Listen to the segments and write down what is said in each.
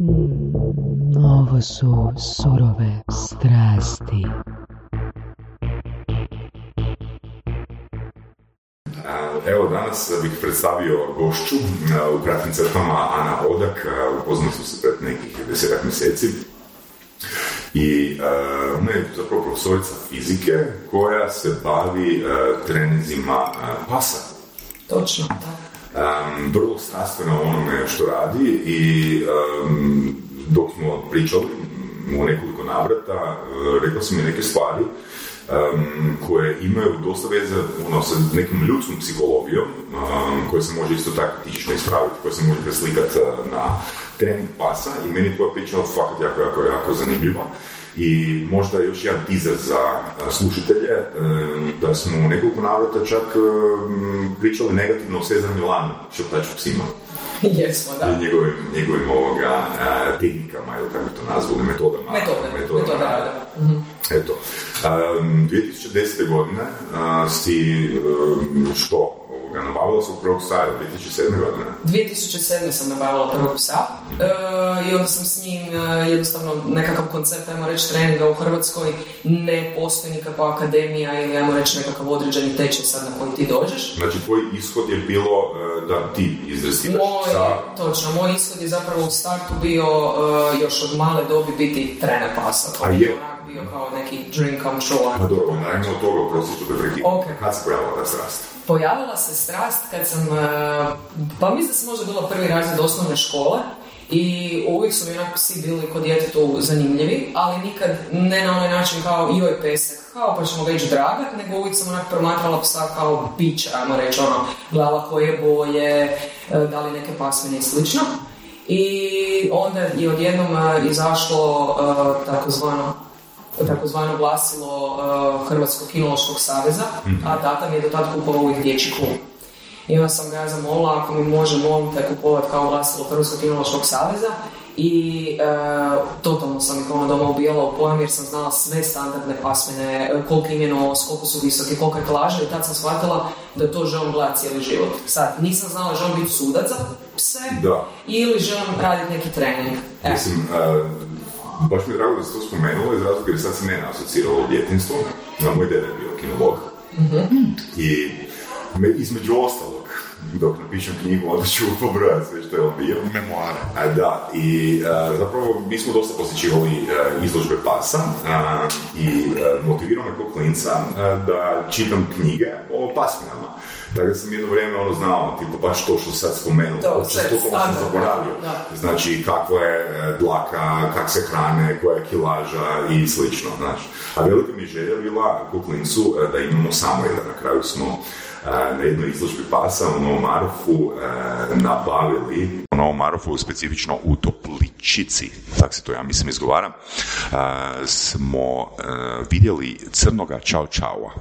Mm, ovo su surove strasti. Evo, danas bih predstavio gošću u kratkim crtama Ana Odak. Upoznali su se pred nekih desetak mjeseci. I uh, ona je zapravo profesorica fizike koja se bavi uh, treninzima pasa. Točno, Um, vrlo strastveno onome što radi i um, dok smo pričali u nekoliko navrata, uh, rekao sam mi neke stvari um, koje imaju dosta veze ono, sa nekom ljudskom psihologijom, um, koje se može isto tako tično ispraviti, koje se može preslikati na trening pasa i meni tvoja priča fakat jako, jako, jako zanimljiva. I možda još jedan teaser za slušatelje, da smo u nekoliko navrata čak pričali negativno o Cezar Milanu, šrtaču psima. Jesmo, da. I njegovim, njegovim ovoga, tehnikama, ili kako to nazvali, metodama. Metode, metodama, rada. Mm-hmm. Eto, um, 2010. godine si što ovoga, nabavila svog prvog psa 2007. godine? 2007. sam nabavila prvog psa uh, i onda sam s njim uh, jednostavno nekakav koncept, ajmo reći, treninga u Hrvatskoj ne postoji nikakva akademija ili ajmo reći nekakav određeni tečaj sad na koji ti dođeš. Znači tvoj ishod je bilo uh, da ti izrestiraš moj, psa? Točno, moj ishod je zapravo u startu bio još od male dobi biti trener pasa. A je? Bio kao neki dream come true. Pa dobro, najmo od toga, prosto što te prekidam. Okay. Kad se pojavila ta strast? Pojavila se strast kad sam, pa mislim da sam možda bila prvi razred osnovne škole i uvijek su mi onako psi bili kod djetetu zanimljivi, ali nikad ne na onaj način kao joj pesek, kao pa ćemo već dragat, nego uvijek sam onak promatrala psa kao bića, ajmo reći, ono, gledala koje boje, da li neke pasmine i slično. I onda je odjednom izašlo takozvano takozvano glasilo uh, Hrvatskog kinološkog saveza, a tata mi je do tada kupovao uvijek dječji klub. I onda sam ga zamolila ako mi može molim te kupovati kao glasilo Hrvatskog kinološkog saveza i uh, totalno sam ih ono doma ubijala u pojam jer sam znala sve standardne pasmine, koliko im je nos, koliko su visoki, koliko je klaža i tad sam shvatila da to želim gledati cijeli život. Sad, nisam znala želim biti sudac za pse Da. ili želim raditi neki trening. E. Mislim, uh, baš mi je drago da ste to spomenula iz razloga jer sad se mene asociralo u djetinstvo. No, moj dede je bio kinolog. I me, između ostalog, dok napišem knjigu, onda ću pobrojati sve što je on bio. Memoare. A, da, i a, zapravo mi smo dosta posjećivali a, izložbe pasa a, i a, motivirao me kao klinca a, da čitam knjige o pasminama. Tako da sam jedno vrijeme ono znao, tipo baš to što sad spomenuo, To, uopće sve to sam zaboravio. da. Znači, kakva je e, dlaka, kak se hrane, koja je kilaža i slično, znaš. A velika mi želja bila u klincu e, da imamo samo jedan, na kraju smo na jednoj izložbi pasa u Novom Marofu e, nabavili u Novom Marofu, specifično u Topličici, tako se to ja mislim izgovara, e, smo e, vidjeli crnoga čao čaua.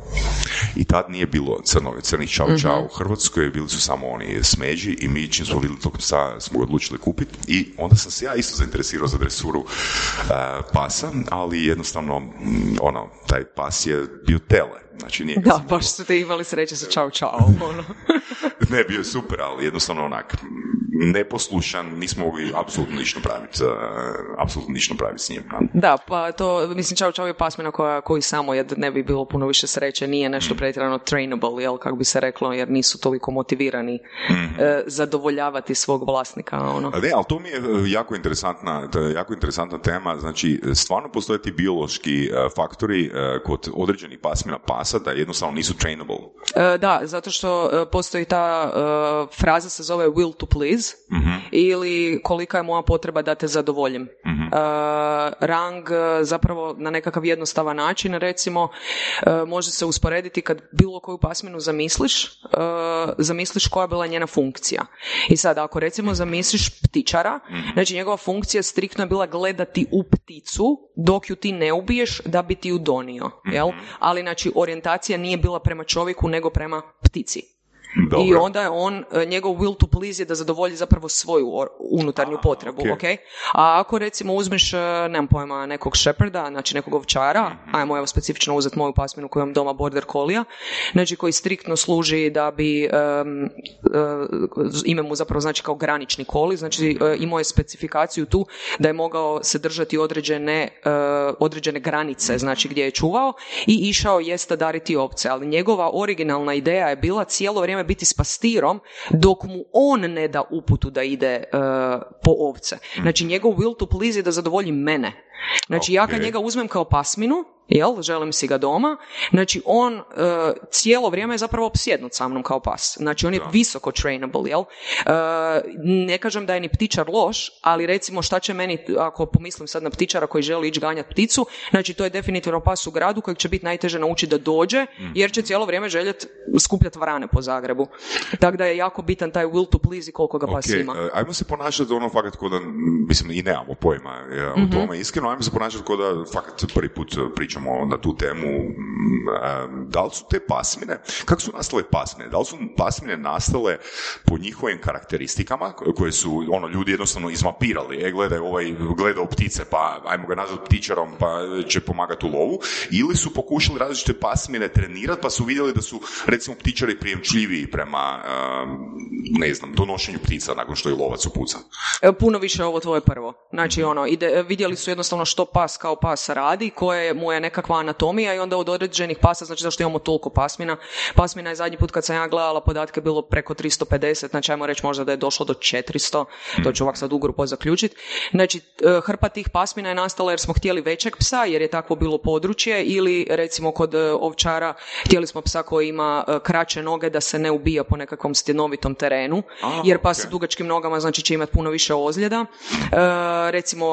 I tad nije bilo crnog, crnih čao čao u Hrvatskoj, bili su samo oni smeđi i mi čim smo vidjeli tog psa smo ga odlučili kupiti i onda sam se ja isto zainteresirao za dresuru pasa, ali jednostavno ono, taj pas je bio tele. Znači nije Da, baš su te imali sreće sa čao čao. Ono. ne, bio je super, ali jednostavno onak neposlušan, nismo mogli apsolutno ništa napraviti, uh, apsolutno ništa napraviti s njim. Da, pa to, mislim, čao čao je pasmina koja, koji samo je, ne bi bilo puno više sreće, nije nešto pretjerano trainable, jel, kako bi se reklo, jer nisu toliko motivirani e, zadovoljavati svog vlasnika, ono. Ne, ali to mi je e, jako interesantna, jako interesantna tema, znači stvarno postoje ti biološki faktori kod određenih pasmina pasa da jednostavno nisu trainable. Da, zato što postoji ta fraza se zove will to please ili kolika je moja potreba da te zadovoljim. E, rang e, zapravo na nekakav jednostavan način recimo e, može se usporediti kad bilo koju pasminu zamisliš, e, zamisliš koja je bila njena funkcija. I sad ako recimo zamisliš ptičara, znači njegova funkcija striktno je bila gledati u pticu dok ju ti ne ubiješ da bi ti ju donio, jel? Ali znači orijentacija nije bila prema čovjeku nego prema ptici. I onda je on, e, njegov will to please je da zadovolji zapravo svoju unutarnju potrebu, ok? A ako recimo uzmeš, e, nemam pojma, nekog shepherda, znači nekog ovčara, mhm. ajmo evo specifično uzeti moju pasminu koju imam doma border collie znači koji striktno služi da bi, um, ime mu zapravo znači kao granični koli, znači imao je specifikaciju tu da je mogao se držati određene, određene granice, znači gdje je čuvao i išao jeste dariti ovce, ali njegova originalna ideja je bila cijelo vrijeme biti s pastirom dok mu on ne da uputu da ide uh, po ovce. Znači njegov will to please je da zadovolji mene. Znači ja kad njega uzmem kao pasminu, jel, želim si ga doma, znači on uh, cijelo vrijeme je zapravo opsjednut sa mnom kao pas. Znači on je visoko trainable, jel? Uh, ne kažem da je ni ptičar loš, ali recimo šta će meni, ako pomislim sad na ptičara koji želi ići ganjati pticu, znači to je definitivno pas u gradu kojeg će biti najteže naučiti da dođe, mhm. jer će cijelo vrijeme željeti skupljati varane po Zagrebu. Tako da je jako bitan taj will to please i koliko ga pas ima. Uh, ajmo se ponašati ono fakat kod da, mislim, i nemamo pojma ja, o mhm. tome, iskreno, ajmo se ponašati kod da fakat prvi put pričamo pričamo na tu temu, mm, da li su te pasmine, kako su nastale pasmine? Da li su pasmine nastale po njihovim karakteristikama koje su ono ljudi jednostavno izmapirali, e gledaj ovaj gleda ptice pa ajmo ga nazvati ptičarom pa će pomagati u lovu ili su pokušali različite pasmine trenirati pa su vidjeli da su recimo ptičari prijemčljiviji prema ne znam, donošenju ptica nakon što je lovac upuca. Puno više ovo tvoje prvo. Znači ono, ide, vidjeli su jednostavno što pas kao pas radi, koje mu je nekakva anatomija i onda od određenih pasa, znači zašto imamo toliko pasmina. Pasmina je zadnji put kad sam ja gledala podatke bilo preko 350, znači ajmo reći možda da je došlo do 400, to ću ovak sad ugrupo zaključiti. Znači e, hrpa tih pasmina je nastala jer smo htjeli većeg psa jer je takvo bilo područje ili recimo kod e, ovčara htjeli smo psa koji ima e, kraće noge da se ne ubija po nekakvom stjenovitom terenu jer pas sa dugačkim nogama znači će imati puno više ozljeda. recimo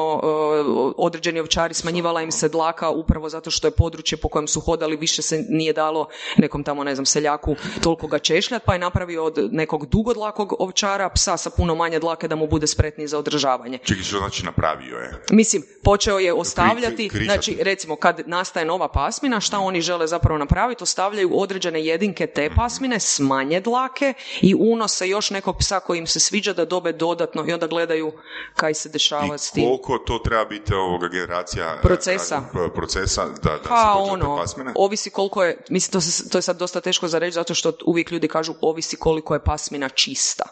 određeni ovčari smanjivala im se dlaka upravo zato što je područje po kojem su hodali više se nije dalo nekom tamo, ne znam, seljaku toliko ga češljat, pa je napravio od nekog dugodlakog ovčara psa sa puno manje dlake da mu bude spretniji za održavanje. Čekaj, što znači napravio je? Mislim, počeo je ostavljati, znači recimo kad nastaje nova pasmina, šta oni žele zapravo napraviti, ostavljaju određene jedinke te pasmine s manje dlake i unose još nekog psa koji im se sviđa da dobe dodatno i onda gledaju kaj se dešava I s tim. koliko to treba biti ovoga generacija procesa, procesa da, da pa ono, ovisi koliko je, mislim to, se, to je sad dosta teško za reći zato što uvijek ljudi kažu ovisi koliko je pasmina čista.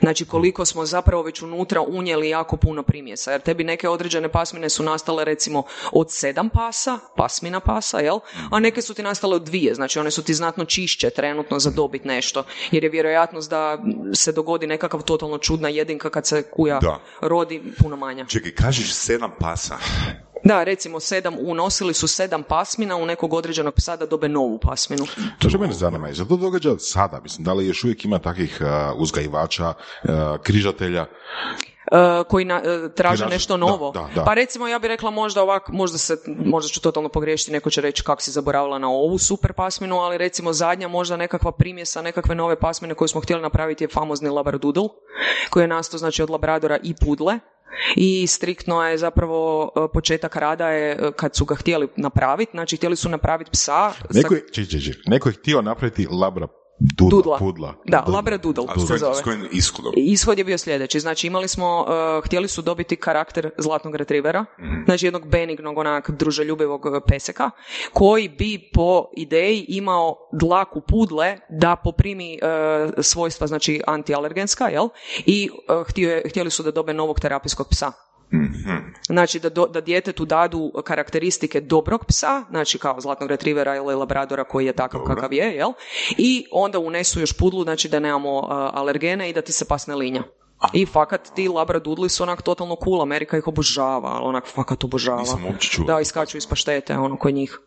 Znači koliko smo zapravo već unutra unijeli jako puno primjesa. Jer tebi neke određene pasmine su nastale recimo od sedam pasa, pasmina pasa, jel? A neke su ti nastale od dvije. Znači one su ti znatno čišće trenutno za dobit nešto. Jer je vjerojatnost da se dogodi nekakav totalno čudna jedinka kad se kuja rodi puno manja. Čekaj, kažeš sedam pasa. Da, recimo sedam, unosili su sedam pasmina u nekog određenog psa da dobe novu pasminu. To što mene zanima, je to događa sada? Mislim, da li još uvijek ima takvih uh, uzgajivača, uh, križatelja? Uh, koji na, traže nešto novo. Pa recimo ja bih rekla možda ovak, možda, se, možda ću totalno pogriješiti, neko će reći kako si zaboravila na ovu super pasminu, ali recimo zadnja možda nekakva primjesa, nekakve nove pasmine koju smo htjeli napraviti je famozni Labradoodle, koji je nastao znači od Labradora i Pudle, i striktno je zapravo e, početak rada je e, kad su ga htjeli napraviti, znači htjeli su napraviti psa. Neko je, či, či, neko je htio napraviti labra Dudla, Dudla. Pudla. Da, Labra Doodle se zove. S kojim ishodom? Ishod je bio sljedeći. Znači imali smo, uh, htjeli su dobiti karakter zlatnog retrivera, mm znači jednog benignog onak druželjubivog peseka, koji bi po ideji imao dlaku pudle da poprimi uh, svojstva, znači antialergenska, jel? I uh, htjeli su da dobe novog terapijskog psa. Mm-hmm. Znači da, do, da djetetu dadu karakteristike dobrog psa, znači kao zlatnog retrivera ili labradora koji je takav kakav je, jel? I onda unesu još pudlu, znači da nemamo alergene i da ti se pasne linja. I fakat ti labradudli su onak totalno cool, Amerika ih obožava, ali onak fakat obožava. Da, iskaču iz paštete, ono, kod njih.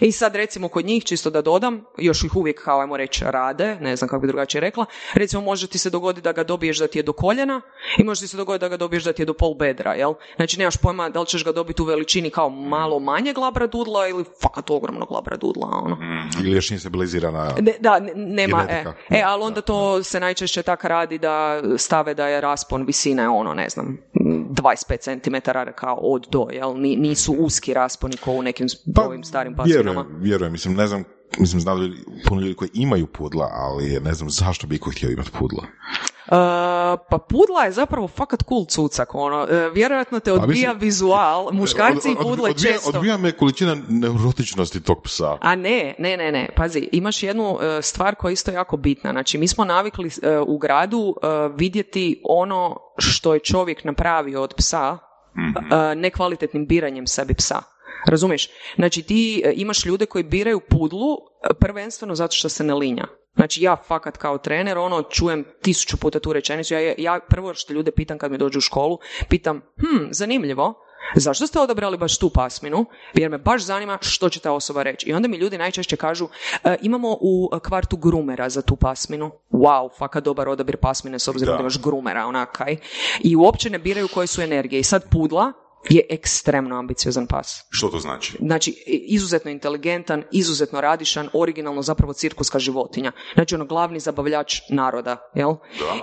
I sad recimo kod njih, čisto da dodam, još ih uvijek, kao ajmo reći, rade, ne znam kako bi drugačije rekla, recimo može ti se dogoditi da ga dobiješ da ti je do koljena i može ti se dogoditi da ga dobiješ da ti je do pol bedra, jel? Znači nemaš pojma da li ćeš ga dobiti u veličini kao malo manjeg labradudla ili fakat ogromnog labradudla, ono. Mm, ili još nije stabilizirana ne, Da, nema, e, e, ali onda to se najčešće tako radi da stave da je raspon visine ono, ne znam, 25 cm kao od do, jel? Nisu uski rasponi kao u nekim pa, ovim starim pasminama. Vjerujem, vjerujem, mislim, ne znam mislim, znam da ljudi- puno ljudi koji imaju pudla, ali ne znam zašto bi iko htio imati pudla. Uh, pa pudla je zapravo fakat cool cucak, ono, e, vjerojatno te odbija Pa mislim- vizual, muškarci i Od- od- pudle odbija, često. Odbija me količina neurotičnosti tog psa. A ne, ne, ne, ne, pazi, imaš jednu e, stvar koja je isto jako bitna. Znači, mi smo navikli e, u gradu e, vidjeti ono što je čovjek napravio od psa e, nekvalitetnim biranjem sebi psa. Razumiješ? Znači, ti e, imaš ljude koji biraju pudlu e, prvenstveno zato što se ne linja. Znači, ja fakat kao trener, ono, čujem tisuću puta tu rečenicu. Ja, ja prvo što ljude pitam kad mi dođu u školu, pitam, hm, zanimljivo, Zašto ste odabrali baš tu pasminu? Jer me baš zanima što će ta osoba reći. I onda mi ljudi najčešće kažu, "E, imamo u kvartu grumera za tu pasminu. Wow, fakat dobar odabir pasmine s obzirom Da. da imaš grumera, onakaj. I uopće ne biraju koje su energije. I sad pudla je ekstremno ambiciozan pas. Što to znači? Znači, izuzetno inteligentan, izuzetno radišan, originalno zapravo cirkuska životinja. Znači, ono, glavni zabavljač naroda, jel?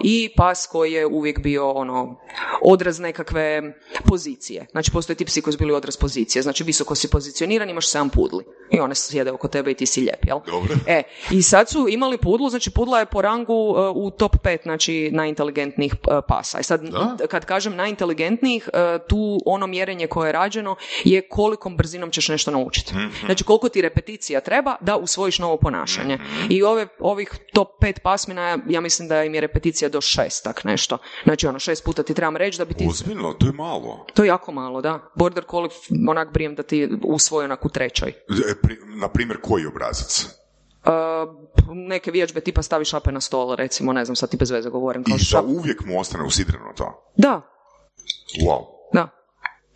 I pas koji je uvijek bio, ono, odraz nekakve pozicije. Znači, postoje ti psi koji su bili odraz pozicije. Znači, visoko si pozicioniran, imaš sedam pudli. I one sjede oko tebe i ti si lijep, jel? Dobro. E, i sad su imali pudlu, znači pudla je po rangu uh, u top 5, znači najinteligentnijih uh, pasa. I sad, Da? kad kažem najinteligentnijih, uh, tu ono mjerenje koje je rađeno je kolikom brzinom ćeš nešto naučiti. Znači, koliko ti repeticija treba da usvojiš novo ponašanje. I ove, ovih top 5 pasmina, ja mislim da im je repeticija do šest, tak nešto. Znači, ono, šest puta ti trebam reći da bi ti... Ozbiljno, to je malo. To je jako malo, da. Border collie, onak brijem da ti usvoji onak u trećoj. E, pri- na primjer, koji obrazac? Uh, neke vježbe tipa stavi šape na stol, recimo, ne znam, sad ti bez veze govorim. Kao I šap... uvijek mu ostane usidreno to. Da, Wow. da.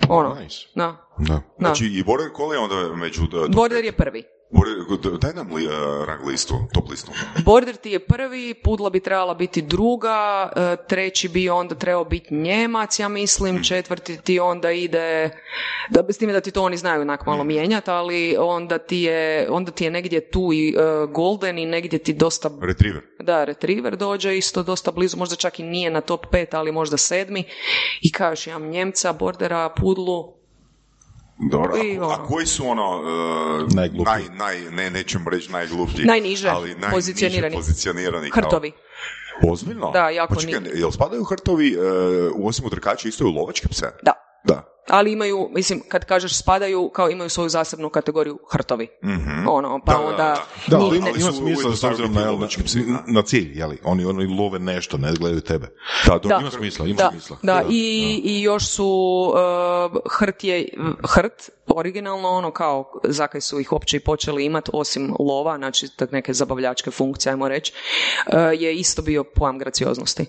Ono, Nice. da. Da. Da. Znači, i Border Collie je onda među... Border je prvi. Border, daj nam li, uh, rang listu, top listu. Border ti je prvi, pudla bi trebala biti druga, e, treći bi onda trebao biti Njemac, ja mislim, četvrti ti onda ide, da, s time da ti to oni znaju onak malo mijenjati, ali onda ti je, onda ti je negdje tu i e, Golden i negdje ti dosta Retriever. Da, Retriever dođe isto dosta blizu, možda čak i nije na top 5, ali možda sedmi. I kažeš, imam Njemca, Bordera, Pudlu. Dobro, I a, a ono. koji su ono... Uh, Najgluplji. Naj, naj, ne, nećemo reći najgluplji. Najniže ali najniže pozicionirani. pozicionirani. kao- Hrtovi. Ozbiljno? Da, jako pa čekaj, ni- jel spadaju hrtovi, uh, osim u trkači, isto i u lovačke pse? Da. Da. Ali imaju, mislim, kad kažeš spadaju, kao imaju svoju zasebnu kategoriju hrtovi. Ono, pa Da, da, onda... Da, njih ali ne- ima, smisla s obzirom na, na, da. na cilj, jeli? Oni, oni love nešto, ne gledaju tebe. Da, Da. Ima smisla, ima da, smisla. da, i, i još su uh, hrt je hrt originalno ono kao zakaj su ih uopće i počeli imati osim lova, znači tak neke zabavljačke funkcije ajmo reći, uh, je isto bio pojam gracioznosti.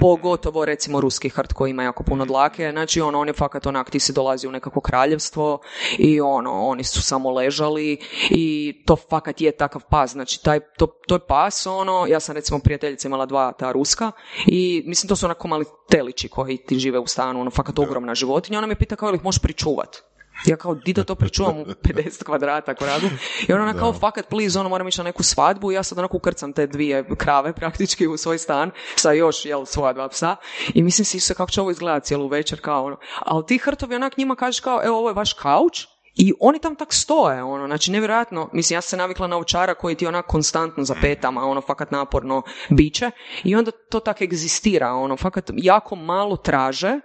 Pogotovo recimo ruski hrt koji ima jako puno dlake, znači ono, on je fakat onak, ti si dolazi u nekako kraljevstvo i ono, oni su samo ležali i to fakat je takav pas, znači taj, to, to je pas ono, ja sam recimo prijateljica imala dva ta ruska i mislim to su onako mali telići koji ti žive u stanu, ono fakat ogromna životinja, ona me pita kao ili ih možeš pričuvat. Ja kao, di da to pričuvam u 50 kvadrata kvadratu. I ona ona kao, fakat please, ono moram ići na neku svadbu i ja sad onako ukrcam te dvije krave praktički u svoj stan sa još, jel, svoja dva psa. I mislim si se kako će ovo izgledati cijelu večer, kao ono. Ali ti hrtovi onak njima kažeš kao, evo, ovo je vaš kauč, i oni tam tak stoje, ono, znači nevjerojatno, mislim, ja sam se navikla na ovčara koji ti onak konstantno za petama, ono, fakat naporno biće. I onda to tak egzistira, ono, fakat jako malo traže,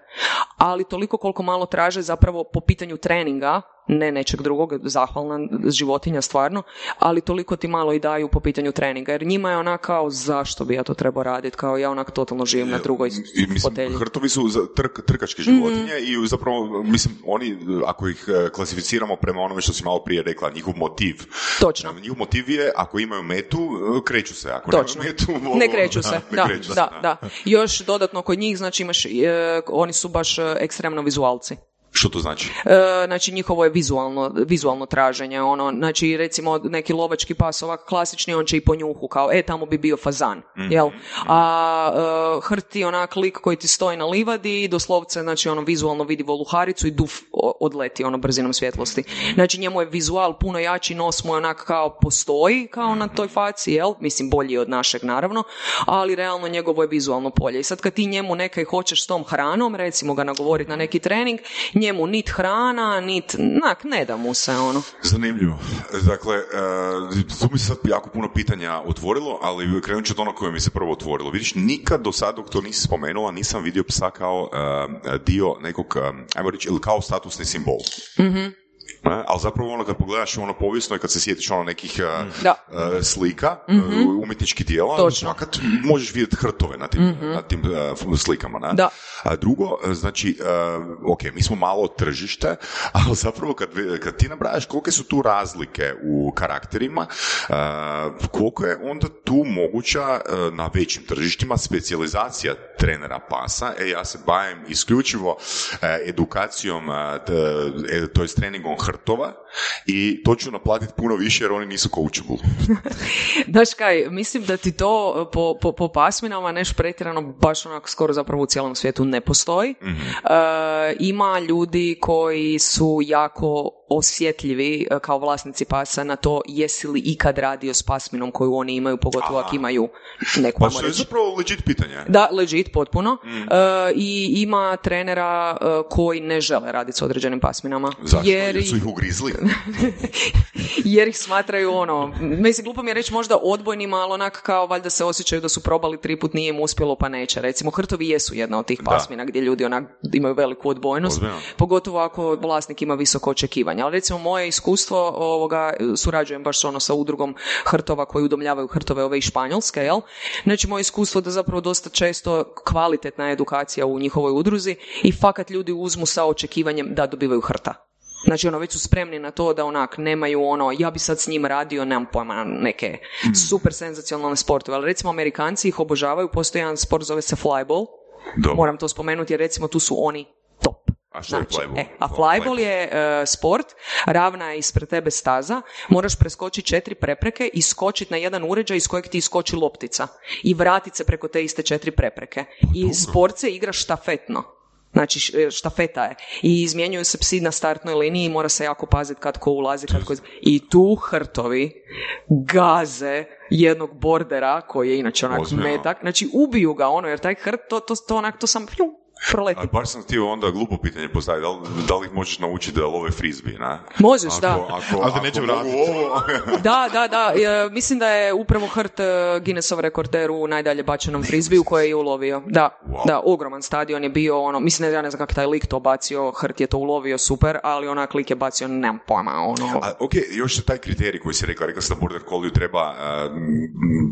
ali toliko koliko malo traže zapravo po pitanju treninga, ne nečeg drugog, zahvalna životinja stvarno, ali toliko ti malo i daju po pitanju treninga, jer njima je onak kao, zašto bi ja to trebao raditi, kao ja onak totalno živim na drugoj I, mislim, fotelji. hrtovi su za trk, trkačke životinje i zapravo, mislim, oni, ako ih e, klasificiramo prema onome što si malo prije rekla, njihov motiv. Točno. Njihov motiv je, ako imaju metu, e, kreću se. Ako Točno. metu, Ne kreću se, ne da, kreću se, da, da. Još dodatno kod njih, znači imaš, e, oni su baš e, ekstremno vizualci. Što to znači? E, znači njihovo je vizualno, vizualno traženje, ono, znači recimo neki lovački pas ovak klasični, on će i po njuhu, kao e, tamo bi bio fazan, jel? A e, hrti onak lik koji ti stoji na livadi i doslovce, znači ono vizualno vidi voluharicu i duf odleti ono brzinom svjetlosti. Znači njemu je vizual puno jači, nos mu je onak kao postoji, kao na toj faci, jel? Mislim bolji od našeg naravno, ali realno njegovo je vizualno polje. I sad kad ti njemu nekaj hoćeš s tom hranom, recimo ga nagovoriti na neki trening, njemu nit hrana, nit, nak, ne da mu se ono. Zanimljivo. Dakle, e, tu mi se sad jako puno pitanja otvorilo, ali krenut ću od ono koje mi se prvo otvorilo. Vidiš, nikad do sad dok to nisi spomenula, nisam vidio psa kao e, dio nekog, e, ajmo reći, ili kao statusni simbol. Mhm. Ne? Ali zapravo ono kad pogledaš ono povijesno i kad se sjetiš ono nekih uh, Da. uh, slika, uh, umjetničkih dijela, Točno. fakat možeš vidjeti hrtove na tim, na tim uh, slikama. Ne? Da. A drugo, znači, uh, ok, mi smo malo tržište, ali zapravo kad, kad ti nabrajaš kolike su tu razlike u karakterima, uh, koliko je onda tu moguća uh, na većim tržištima specijalizacija trenera pasa, e ja se bavim isključivo uh, edukacijom, uh, t- e, to je treningom hrtova i to ću naplatiti puno više jer oni nisu coachable. Znaš kaj, mislim da ti to e, po, po, po pasminama nešto pretjerano baš onako skoro zapravo u cijelom svijetu ne postoji. E, ima ljudi koji su jako osjetljivi e, kao vlasnici pasa na to jesi li ikad radio s pasminom koju oni imaju, pogotovo ako imaju neku, Pa što je zapravo legit pitanje. Da, legit, potpuno. E, I ima trenera koji ne žele raditi s određenim pasminama. Zašto? Jer, Jer su ih ugrizli? jer ih smatraju ono, mislim glupo mi je reći možda odbojnima, ali onak kao valjda se osjećaju da su probali tri put nije im uspjelo pa neće. Recimo hrtovi jesu jedna od tih pasmina gdje ljudi onak imaju veliku odbojnost, pogotovo ako vlasnik ima visoko očekivanje. Ali recimo moje iskustvo ovoga, surađujem baš ono sa udrugom hrtova koji udomljavaju hrtove ove iz Španjolske, jel? Znači moje iskustvo da zapravo dosta često kvalitetna edukacija u njihovoj udruzi i fakat ljudi uzmu sa očekivanjem da dobivaju hrta. Znači, ono, već su spremni na to da onak nemaju ono, ja bi sad s njim radio, nemam pojma, neke super senzacionalne sportove, ali recimo Amerikanci ih obožavaju, postoji jedan sport zove se flyball, Dobro. moram to spomenuti jer recimo tu su oni top. A što je flyball? E, a flyball je e, sport, ravna je ispred tebe staza, moraš preskočiti četiri prepreke i skočiti na jedan uređaj iz kojeg ti iskoči loptica i vratiti se preko te iste četiri prepreke. I sport se igra štafetno. Znači e, štafeta je. I izmjenjuju se psi na startnoj liniji i mora se jako paziti kad ko ulazi, kad ko... I tu hrtovi gaze jednog bordera koji je inače onak Ozbiljno. metak. Znači ubiju ga ono jer taj hrt to, to, to onak to sam pju, proleti. A baš sam htio onda glupo pitanje postaviti, da li, da li ih možeš naučiti da love frisbee, na? Možeš, ako, da. Ako, Ali te ako neće vratiti. ovo- Da, da, da. e, mislim da je upravo Hrt e, Guinnessov rekorder u najdalje bačenom frizbiju koje je ulovio. Da, Wow. da, ogroman stadion je bio ono, mislim da ja ne znam kako je taj lik to bacio, Hrt je to ulovio super, ali onak lik je bacio, nemam pojma, ono. A, ok, još je taj kriterij koji si rekla, rekla si da Border Collie treba m,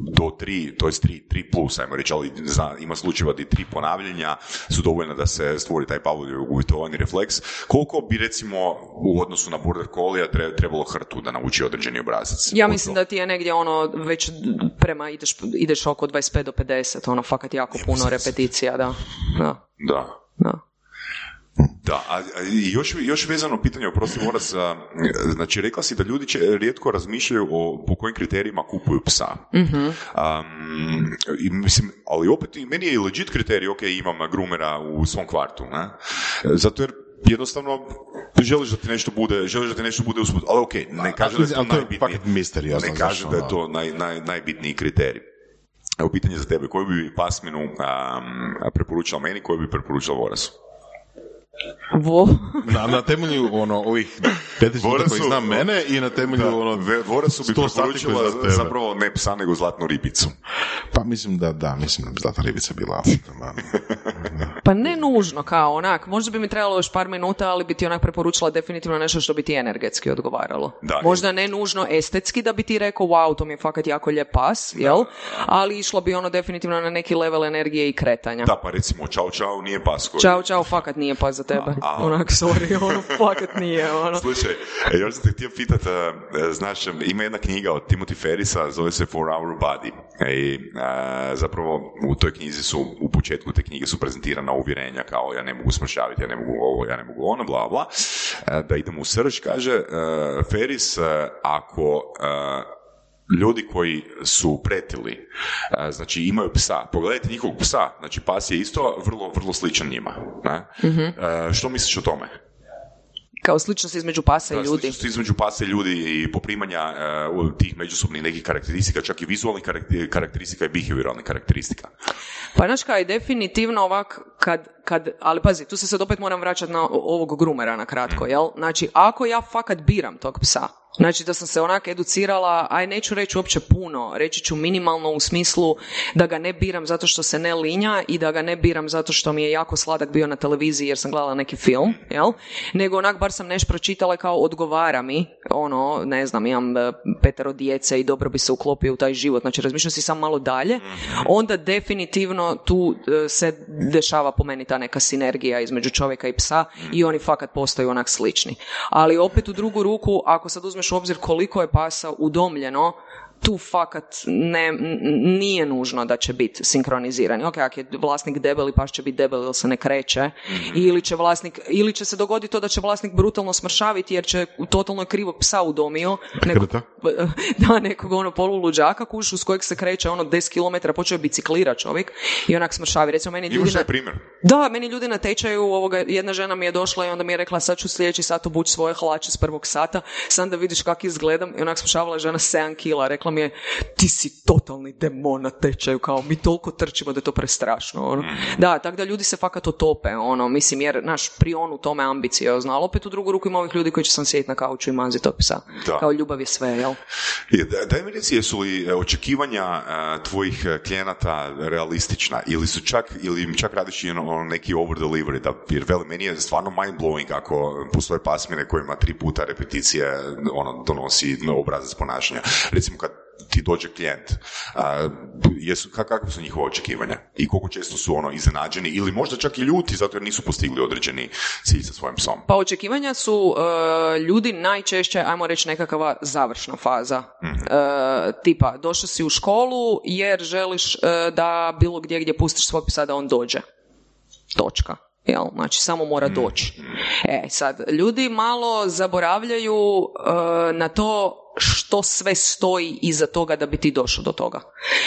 do tri, to je tri, tri plus, ajmo reći, ali za, ima slučajeva gdje tri ponavljanja su dovoljna da se stvori taj Pavlovljev uvjetovani refleks. Koliko bi recimo u odnosu na Border Collie tre- trebalo hrtu da nauči određeni obrazac? Ja mislim da ti je negdje ono već prema ideš, ideš oko 25 do 50, ono fakat jako puno repeticija, da. Da, Da. da. Da, a, još, još vezano pitanje, oprosti Vorac, a, znači rekla si da ljudi će rijetko razmišljaju o po kojim kriterijima kupuju psa. Am, i mislim, ali opet i meni je i legit kriterij, ok, imam grumera u svom kvartu, ne? Zato jer jednostavno želiš da ti nešto bude, želiš da ti nešto bude usput, ali ok, ne kažem da je to misteriozno, Ne kažem zašto, da je to naj, naj, najbitniji kriterij. Evo pitanje za tebe, koju bi pasminu um, preporučila meni, koju bi preporučila Vorasu? Vo, Na, na temelju ono, ovih Vorasu- koji znam mene i na temelju ono, Ve- Vorasu bi preporučila za zapravo ne psa, nego zlatnu ribicu. Pa mislim da, da, mislim da bi zlata ribica bila. Pa ne nužno kao onak, možda bi mi trebalo još par minuta, ali bi ti onak preporučila definitivno nešto što bi ti energetski odgovaralo. Da, možda ne nužno estetski da bi ti rekao wow, to mi je fakat jako lijep pas, jel? Ali išlo bi ono definitivno na neki level energije i kretanja. Da, pa recimo, čao čao nije pas koji... Čao, čao, fakat nije pas za tebe. A. Onak, sorry, ono, fakat nije, ono. Slušaj, e, još sam te htio pitat, e, znaš, ima jedna knjiga od Timothy Ferrisa, zove se For Our Body. E, I e, zapravo u toj knjizi su, u početku te knjige su prezentirana uvjerenja kao ja ne mogu smršaviti, ja ne mogu ovo, ja ne mogu ono, bla, bla. Da idemo u srž, kaže Feris, e, ako ljudi koji su pretili, e, znači imaju psa, pogledajte njihovog psa, znači pas je isto vrlo, vrlo sličan njima. Ne? E, što misliš o tome? Kao sličnost između pasa i ljudi. sličnost između pasa i ljudi i poprimanja e, u tih međusobnih nekih karakteristika, čak i vizualnih karakter- karakteristika i behavioralnih karakteristika. Pa znaš kaj, definitivno ovak, kad, kad, ali pazi, tu se sad opet moram vraćati na ovog grumera na kratko, jel? Znači, ako ja fakat biram tog psa, Znači da sam se onak educirala, aj neću reći uopće puno, reći ću minimalno u smislu da ga ne biram zato što se ne linja i da ga ne biram zato što mi je jako sladak bio na televiziji jer sam gledala neki film, jel? Nego onak bar sam nešto pročitala kao odgovara mi, ono, ne znam, imam e, petero djece i dobro bi se uklopio u taj život, znači razmišljam si samo malo dalje, onda definitivno tu e, se dešava po meni ta neka sinergija između čovjeka i psa i oni fakat postaju onak slični. Ali opet u drugu ruku, ako sad uzmeš u obzir koliko je pasa udomljeno, tu fakat ne, nije nužno da će biti sinkronizirani. Ok, ako je vlasnik debeli, pa će biti debeli ili se ne kreće. Mhm. Ili će vlasnik, ili će se dogoditi to da će vlasnik brutalno smršaviti jer će totalno krivog psa udomio. Nekog, da, nekog ono poluluđaka kušu s kojeg se kreće ono 10 km, počeo biciklira čovjek i onak smršavi. Recimo, meni ljudi na, primjer. Da, meni ljudi na tečaju, ovoga, jedna žena mi je došla i onda mi je rekla sad ću sljedeći sat obući svoje hlače s prvog sata, sam da vidiš kako izgledam i onak smršavala žena 7 kila. Rekla mi je, ti si totalni demon na tečaju, kao mi toliko trčimo da je to prestrašno. Ono. Mhm. Da, tako da ljudi se fakat otope, ono, mislim, jer naš prion u tome ambiciozno, ali opet u drugu ruku ima ovih ljudi koji će sam sjediti na kauču i manziti opisa. Kao ljubav je sve, jel? Daj mi reci, jesu li e, očekivanja e, tvojih e, klijenata realistična ili su čak, ili im čak radiš i ono, neki over delivery, da, jer veli, meni je stvarno mind blowing ako postoje pasmine kojima tri puta repeticije ono, donosi obrazac ponašanja. Recimo kad ti dođe klijent, a, jesu, kakve su njihova očekivanja i koliko često su ono iznenađeni ili možda čak i ljuti zato jer nisu postigli određeni cilj sa svojim psom? Pa očekivanja su e, ljudi najčešće, ajmo reći nekakva završna faza. mm tipa, došao si u školu jer želiš e, da bilo gdje gdje pustiš svog psa da on dođe. Točka. Jel? Znači, samo mora mhm. doći. E, sad, ljudi malo zaboravljaju na to što sve stoji iza toga da bi ti došao do toga.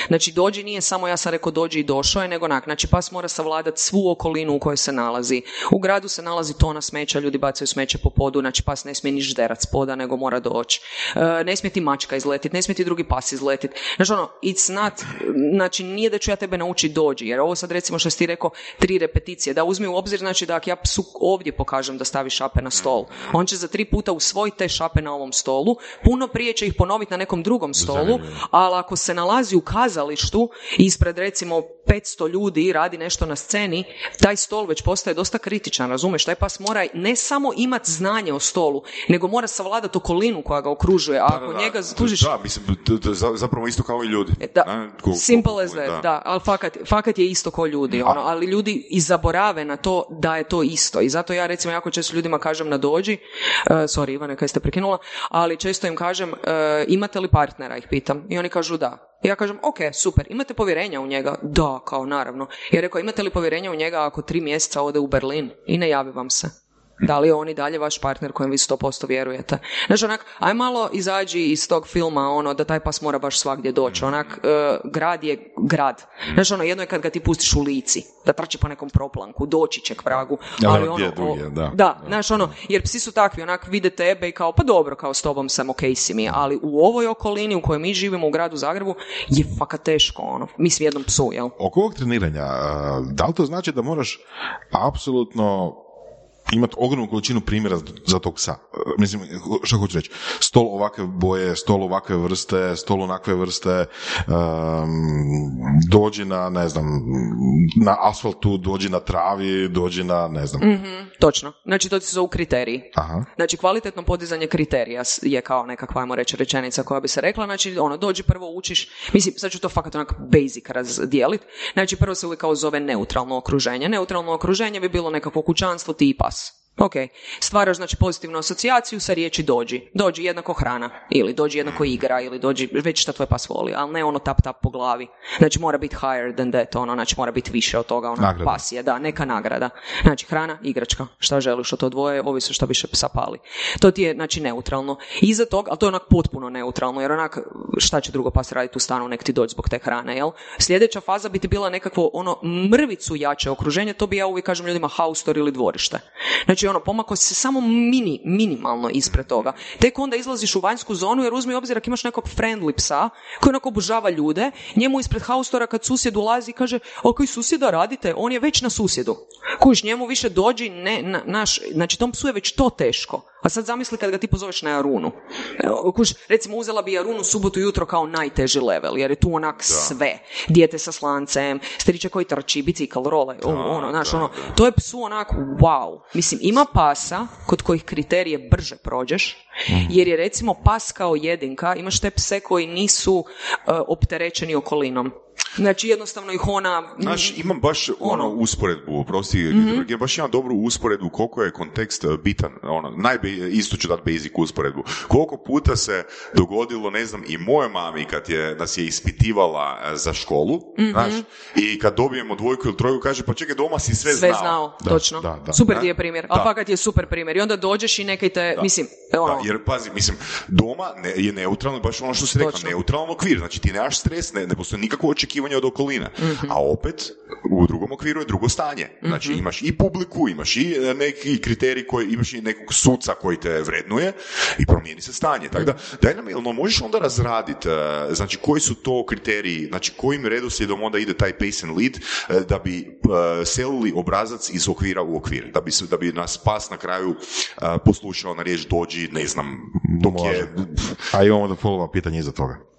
Znači dođi nije samo ja sam rekao dođi i došao je, nego onak, znači pas mora savladati svu okolinu u kojoj se nalazi. U gradu se nalazi tona smeća, ljudi bacaju smeće po podu, znači pas ne smije ni žderac poda, nego mora doći. E, ne smije ti mačka izletiti, ne smije ti drugi pas izletiti. Znači ono, it's not, znači nije da ću ja tebe naučiti dođi, jer ovo sad recimo što si ti rekao, tri repeticije, da uzmi u obzir, znači da ako ja psu ovdje pokažem da stavi šape na stol, on će za tri puta usvojiti te šape na ovom stolu, puno prije će ih ponoviti na nekom drugom stolu, ali ako se nalazi u kazalištu ispred recimo 500 ljudi radi nešto na sceni, taj stol već postaje dosta kritičan, razumeš? Taj pas mora ne samo imati znanje o stolu, nego mora savladati okolinu koja ga okružuje, a ako njega tužiš... Da, mislim, zapravo isto kao i ljudi. E, da, simple as that, da. ali fakat, fakat je isto kao ljudi, ono, ali ljudi i zaborave na to da je to isto i zato ja recimo jako često ljudima kažem na dođi, uh, sorry Ivane kaj ste prekinula, ali često im kažem uh, imate li partnera, ih pitam, i oni kažu da. Ja kažem, ok, super, imate povjerenja u njega? Da, kao naravno. Ja rekao, imate li povjerenja u njega ako tri mjeseca ode u Berlin i ne javi vam se? Da li je on i dalje vaš partner kojem vi 100% vjerujete? Znači onak, aj malo izađi iz tog filma, ono, da taj pas mora baš svagdje doći. Onak, e, grad je grad. Znači ono, jedno je kad ga ti pustiš u lici, da trči po nekom proplanku, doći će k pragu. Ali ono, da. Da, znaš ono, jer psi su takvi, onak, vide tebe i kao, pa dobro, kao s tobom sam ok si mi, ali u ovoj okolini u kojoj mi živimo u gradu Zagrebu je fakat teško, ono, mislim jednom psu, jel? Oko ovog treniranja, da li to znači da moraš apsolutno imati ogromnu količinu primjera za tog psa. Mislim, što hoću reći, stol ovakve boje, stol ovakve vrste, stol onakve vrste, um, dođi na, ne znam, na asfaltu, dođi na travi, dođi na, ne znam. mm točno. Znači, to su kriteriji. Aha. Znači, kvalitetno podizanje kriterija je kao nekakva, ajmo reći, rečenica koja bi se rekla. Znači, ono, dođi prvo učiš, mislim, sad ću to fakat onak basic razdijeliti. Znači, prvo se uvijek kao zove neutralno okruženje. Neutralno okruženje bi bilo nekakvo kućanstvo tipas Ok, stvaraš znači pozitivnu asocijaciju sa riječi dođi. Dođi jednako hrana, ili dođi jednako igra, ili dođi već šta tvoj pas voli, ali ne ono tap tap po glavi. Znači mora biti higher than that, ono, znači mora biti više od toga, ono, nagrada. pasije, da, neka nagrada. Znači hrana, igračka, šta želiš od to dvoje, ovisno što više psa pali. To ti je, znači, neutralno. Iza toga, ali to je onak potpuno neutralno, jer onak, šta će drugo pas raditi u stanu, nek ti doći zbog te hrane, jel? Sljedeća faza bi ti bila nekakvo ono mrvicu jače okruženje, to bi ja uvijek kažem ljudima haustor ili dvorište. Znači ono, pomako si se samo mini, minimalno ispred toga. Tek onda izlaziš u vanjsku zonu jer uzmi obzir ako imaš nekog friendly psa koji onako obožava ljude, njemu ispred haustora kad susjed ulazi i kaže, o koji susjeda radite, on je već na susjedu. Kuš, njemu više dođi, ne, na, naš, znači tom psu je već to teško. A sad zamisli kad ga ti pozoveš na Jarunu. Kuš, recimo uzela bi Jarunu subotu jutro kao najteži level, jer je tu onak sve. Dijete sa slancem, striče koji trči, bicikl, role, ono, znaš, ono, to je psu onak wow. Mislim, ima pasa kod kojih kriterije brže prođeš, mhm. jer je recimo pas kao jedinka, imaš te pse koji nisu uh, opterećeni okolinom. Znači jednostavno ih ona... Znaš, imam baš ono, ono usporedbu, prosti, mm-hmm. baš imam dobru usporedbu koliko je kontekst uh, bitan, ono, najbe, isto ću dati basic usporedbu. Koliko puta se dogodilo, ne znam, i moje mami kad je, nas je ispitivala uh, za školu, mm znaš, i kad dobijemo dvojku ili trojku, kaže, pa čekaj, doma si sve, sve znao. znao. točno. Da, da, super ti je primjer, a fakat je super primjer. I onda dođeš i nekaj te, mislim, ono... Da, jer pazi, mislim, doma ne, je neutralno, baš ono što si rekla, neutralan okvir, znači ti nemaš stres, ne, ne postoji nikakvo očekivanje od okoline, a opet u drugom okviru je drugo stanje. Znači imaš i publiku, imaš i e, neki kriterij koji, imaš i nekog suca koji te vrednuje i promijeni se stanje. Tako da, daj nam, jel možeš onda razraditi, e, znači koji su to kriteriji, znači kojim redoslijedom onda ide taj pace and lead e, da bi selili obrazac iz okvira u okvir, da bi, da bi nas pas na kraju poslušao na riječ dođi, ne znam, dok je... A imamo da follow pitanje iza toga.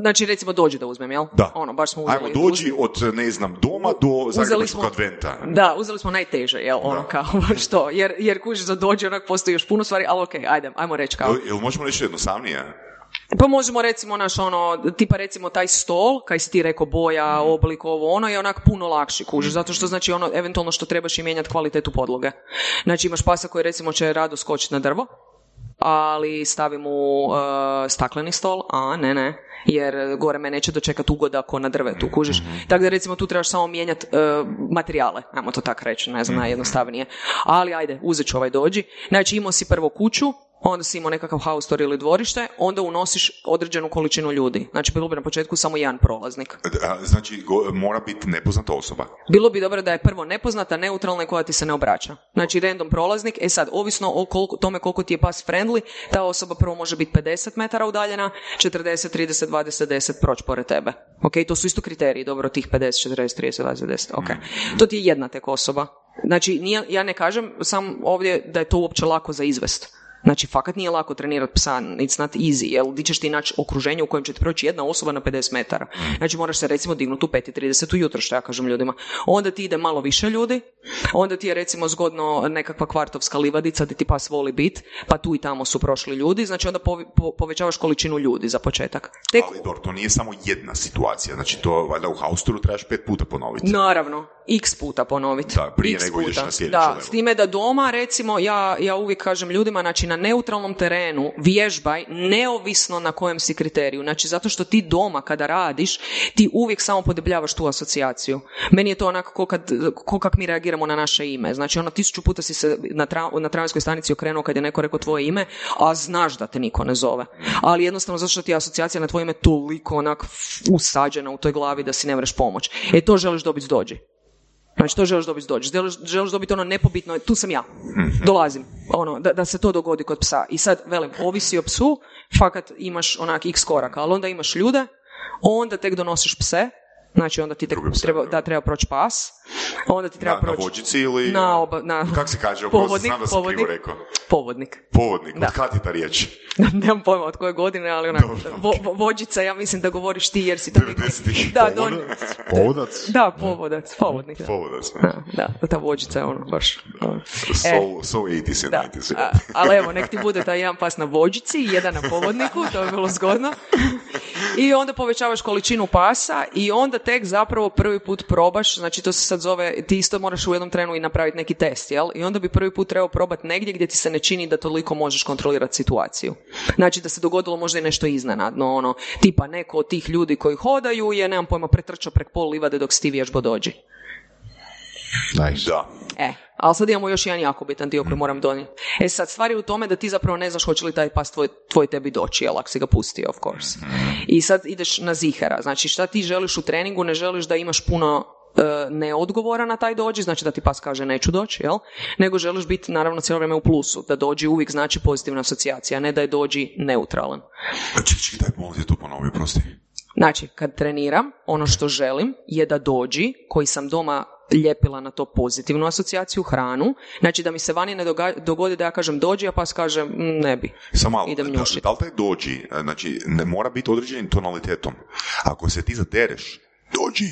Znači, recimo, dođi da uzmem, jel? Da. Ono, baš smo uzeli. Ajmo, dođi od, ne znam, doma do Zagrebačkog adventa. Da, uzeli smo najteže, jel? Ono, kao, baš to. Jer, jer kuži za dođi, onak, postoji još puno stvari, ali okej, okay, ajde, ajmo reći kao. Jel možemo reći jednostavnije? Pa možemo recimo naš ono, tipa recimo taj stol, kaj si ti rekao boja, mhm. oblik, ovo ono je onak puno lakši kužiš, zato što znači ono eventualno što trebaš i mijenjati kvalitetu podloge. Znači imaš pasa koji recimo će rado skočiti na drvo, ali stavim u uh, stakleni stol, a ne, ne, jer gore me neće dočekati ugoda ko na drvetu, kužiš. mm Tako da recimo tu trebaš samo mijenjati uh, materijale, ajmo to tako reći, ne znam, mhm. najjednostavnije. Ali ajde, uzet ću ovaj dođi. Znači imao si prvo kuću, onda si imao nekakav haustor ili dvorište, onda unosiš određenu količinu ljudi. Znači, bilo bi na početku samo jedan prolaznik. Znači, mora biti nepoznata osoba. Bilo bi dobro da je prvo nepoznata, neutralna i koja ti se ne obraća. Znači, random prolaznik, e sad, ovisno o koliko, tome koliko ti je pas friendly, ta osoba prvo može biti 50 metara udaljena, 40, 30, 20, 10 proći pored tebe. Ok, to su isto kriteriji, dobro, tih 50, 40, 30, 20, 10, ok. To ti je jedna tek osoba. Znači, nije, ja ne kažem sam ovdje da je to uopće lako za izvest. Znači, fakat nije lako trenirati psa, it's not easy, jel, di ćeš ti naći okruženje u kojem će ti proći jedna osoba na 50 metara. Znači, moraš se recimo dignuti u 5.30 ujutro, što ja kažem ljudima. Onda ti ide malo više ljudi, onda ti je recimo zgodno nekakva kvartovska livadica gdje ti pas voli bit, pa tu i tamo su prošli ljudi, znači onda povećavaš količinu ljudi za početak. Tek... Ali, to nije samo jedna situacija, znači to valjda u hausturu trebaš pet puta ponoviti. Naravno, x puta ponoviti. Da, prije nego ideš na Da, s time da doma, recimo, ja, ja uvijek kažem ljudima, znači na neutralnom terenu vježbaj neovisno na kojem si kriteriju. Znači, zato što ti doma kada radiš, ti uvijek samo podebljavaš tu asocijaciju. Meni je to onako ko, kak mi reagiramo na naše ime. Znači, ono, tisuću puta si se na, tra, na tramvajskoj stanici okrenuo kad je neko rekao tvoje ime, a znaš da te niko ne zove. Ali jednostavno zato što ti je asocijacija na tvoje ime toliko onak usađena u toj glavi da si ne mreš pomoć. E to želiš dobiti dođi. Znači, to želiš dobiti dođi. Želiš, želiš dobiti ono nepobitno, tu sam ja, dolazim, ono, da, da se to dogodi kod psa. I sad, velim, ovisi o psu, fakat imaš onak x koraka, ali onda imaš ljude, onda tek donosiš pse, Znači onda ti treba, da treba proći pas, onda ti treba proći... Na vođici ili... Na oba, na... Kako se kaže? Povodnik, znam da sam povodnik, rekao. Povodnik. Povodnik, da. od kada je ta riječ? Nemam pojma od koje godine, ali ona vo, vođica, ja mislim da govoriš ti jer si to... Da, don... Povodac? Da, povodac, povodnik. Da. Povodac. Da, da, ta vođica je ono, baš... Ono. So, e, so 80 da. 90 ali evo, nek ti bude taj jedan pas na vođici i jedan na povodniku, to je bilo zgodno. I onda povećavaš količinu pasa i onda tek zapravo prvi put probaš, znači to se sad zove, ti isto moraš u jednom trenu i napraviti neki test, jel? I onda bi prvi put trebao probati negdje gdje ti se ne čini da toliko možeš kontrolirati situaciju. Znači da se dogodilo možda i nešto iznenadno, ono, tipa neko od tih ljudi koji hodaju je, nemam pojma, pretrčao prek pol livade dok Steve vježbo dođi. Nice. Da. E, ali sad imamo još jedan jako bitan dio koji moram donijeti. E sad, stvar je u tome da ti zapravo ne znaš hoće li taj pas tvoj, tvoj tebi doći, jel, ako si ga pustio, of course. I sad ideš na zihara. Znači, šta ti želiš u treningu, ne želiš da imaš puno e, neodgovora na taj dođi, znači da ti pas kaže neću doći, jel? Nego želiš biti naravno cijelo vrijeme u plusu, da dođi uvijek znači pozitivna asocijacija, a ne da je dođi neutralan. Čekaj, čekaj, daj, molim to ponovi, prosti. Znači, kad treniram, ono što želim je da dođi, koji sam doma ljepila na to pozitivnu asocijaciju, hranu, znači da mi se vani ne doga- dogodi da ja kažem dođi, a pas kaže "Mm, ne bi. Samo malo, Idem da, da li taj dođi, e, znači, ne mora biti određenim tonalitetom. Ako se ti zadereš, dođi,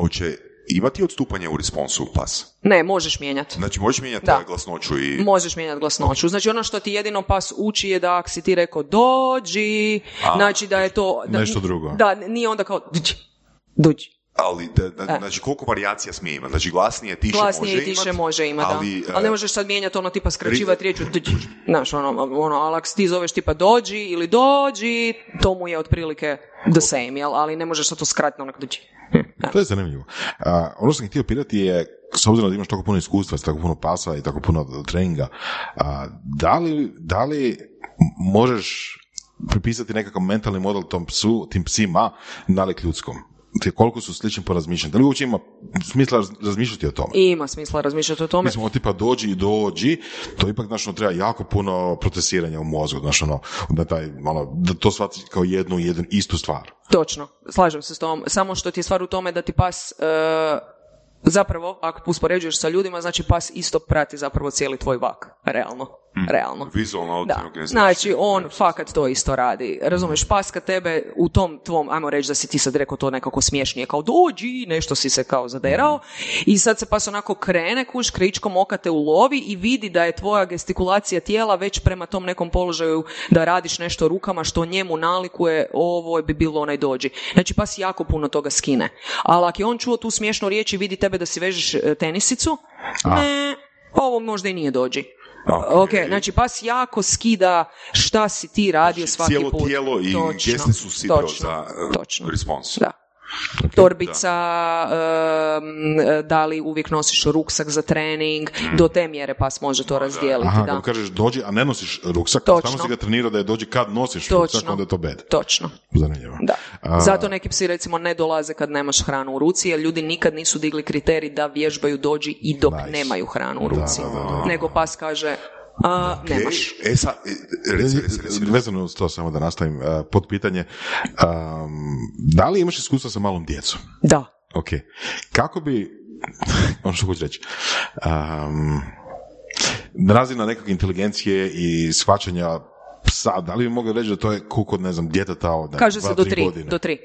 hoće imati odstupanje u responsu pas. Ne, možeš mijenjati. Znači, možeš mijenjati Da. glasnoću i... Možeš mijenjati glasnoću. Znači ono što ti jedino pas uči je da ako si ti rekao dođi, znači da je to... Da, Nešto drugo. Da, nije onda kao dođi, dođi. Ali, da, da- znači, koliko varijacija smije imati? Znači, glasnije, tiše E. Glasnije može i tiše imat, može imati, ali, da. Ali ne e, možeš sad mijenjati ono tipa skraćivati riječ. Znaš, ono, ono, ali ako ti zoveš tipa dođi ili dođi, to mu je otprilike the same, jel? Ali ne možeš sad to skratiti onak dođi. To je zanimljivo. A, ono što sam htio pitati je, s obzirom da imaš tako puno iskustva, tako puno pasa i tako puno treninga, a, da, li, da li možeš pripisati nekakav mentalni model tom psu, tim psima nalik ljudskom? Te koliko su slični po razmišljanju? Da li uopće ima smisla raz- razmišljati o tome? I ima smisla razmišljati o tome. Mi smo ono tipa dođi i dođi, to ipak znaš, ono, treba jako puno procesiranja u mozgu, znaš, ono, da, taj, ono, da to shvati kao jednu, jednu istu stvar. Točno, slažem se s tom. Samo što ti je stvar u tome da ti pas e, zapravo, ako uspoređuješ sa ljudima, znači pas isto prati zapravo cijeli tvoj vak. Realno. Realno. Vizualno Da. Znači, on fakat to isto radi. Razumeš, pas kad tebe u tom tvom, ajmo reći da si ti sad rekao to nekako smiješnije, kao dođi, nešto si se kao zaderao i sad se pas onako krene, kuš, kričkom oka te ulovi i vidi da je tvoja gestikulacija tijela već prema tom nekom položaju da radiš nešto rukama što njemu nalikuje, ovo bi bilo onaj dođi. Znači, pas jako puno toga skine. Ali ako je on čuo tu smiješnu riječ i vidi tebe da si vežeš e, tenisicu, ne, ovo možda i nije dođi. Ok, znači pas jako skida šta si ti radio svaki Cijelo put. tijelo i Točno, su sidro točno, za e, točno. respons. Da. Torbica, em, da li uvijek nosiš ruksak za trening, do te mjere pas može to razdijeliti. Aha, da. kažeš dođi, a ne nosiš ruksak, Točno. samo si ga trenirao da je dođi kad nosiš ruksak, Točno. onda je to bed. Točno. Zanimljivo. Da. A- Zato neki psi recimo ne dolaze kad nemaš hranu u ruci, jer ljudi nikad nisu digli kriterij da vježbaju dođi i dok Nice. nemaju hranu u Da, ruci. da, da, da. Nego pas kaže, a, Ok, nemaš. E, sad, e, reci, reci, reci. Vezano uz to samo da nastavim, uh, pod pitanje, um, da li imaš iskustva sa malom djecom? Da. Ok. Kako bi, ono što hoću reći, um, razina nekakve inteligencije i shvaćanja psa, da li bi mogli reći da to je ko kod, ne znam, djeteta od Kaže dva, se do tri godine? Do tri.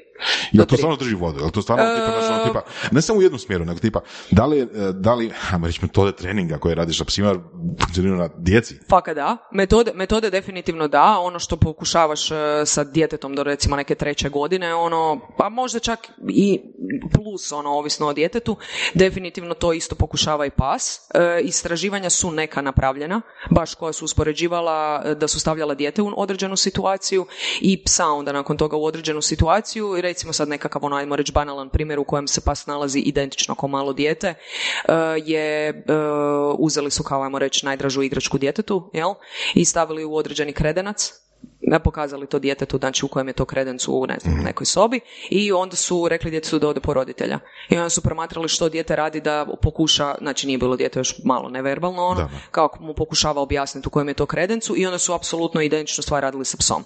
Jel Do to tri. stvarno drži vodu? Jel to stvarno tipa, znaš, ono, E, tipa, ne samo u jednom smjeru, nego tipa, da li, e, da li, ajmo reći, metode treninga koje radiš sa psima funkcioniraju na djeci? Faka da. Metode, metode definitivno da. Ono što pokušavaš e, sa djetetom do recimo neke treće godine, ono, pa možda čak i plus, ono, ovisno o djetetu, definitivno to isto pokušava i pas. E, istraživanja su neka napravljena, baš koja su uspoređivala e, da su stavljala dijete u određenu situaciju i psa onda nakon toga u određenu situaciju i recimo sad nekakav ono, ajmo reći banalan primjer u kojem se pas nalazi identično kao malo dijete, e, je, e, uzeli su kao, ajmo reći, najdražu igračku djetetu, jel? I stavili u određeni kredenac, pokazali to djetetu, znači u kojem je to kredencu u ne znam, nekoj sobi i onda su rekli djetetu da ode po roditelja. I onda su promatrali što dijete radi da pokuša, znači nije bilo dijete još malo neverbalno ono, Da, kako mu pokušava objasniti u kojem je to kredencu i onda su apsolutno identičnu stvar radili sa psom.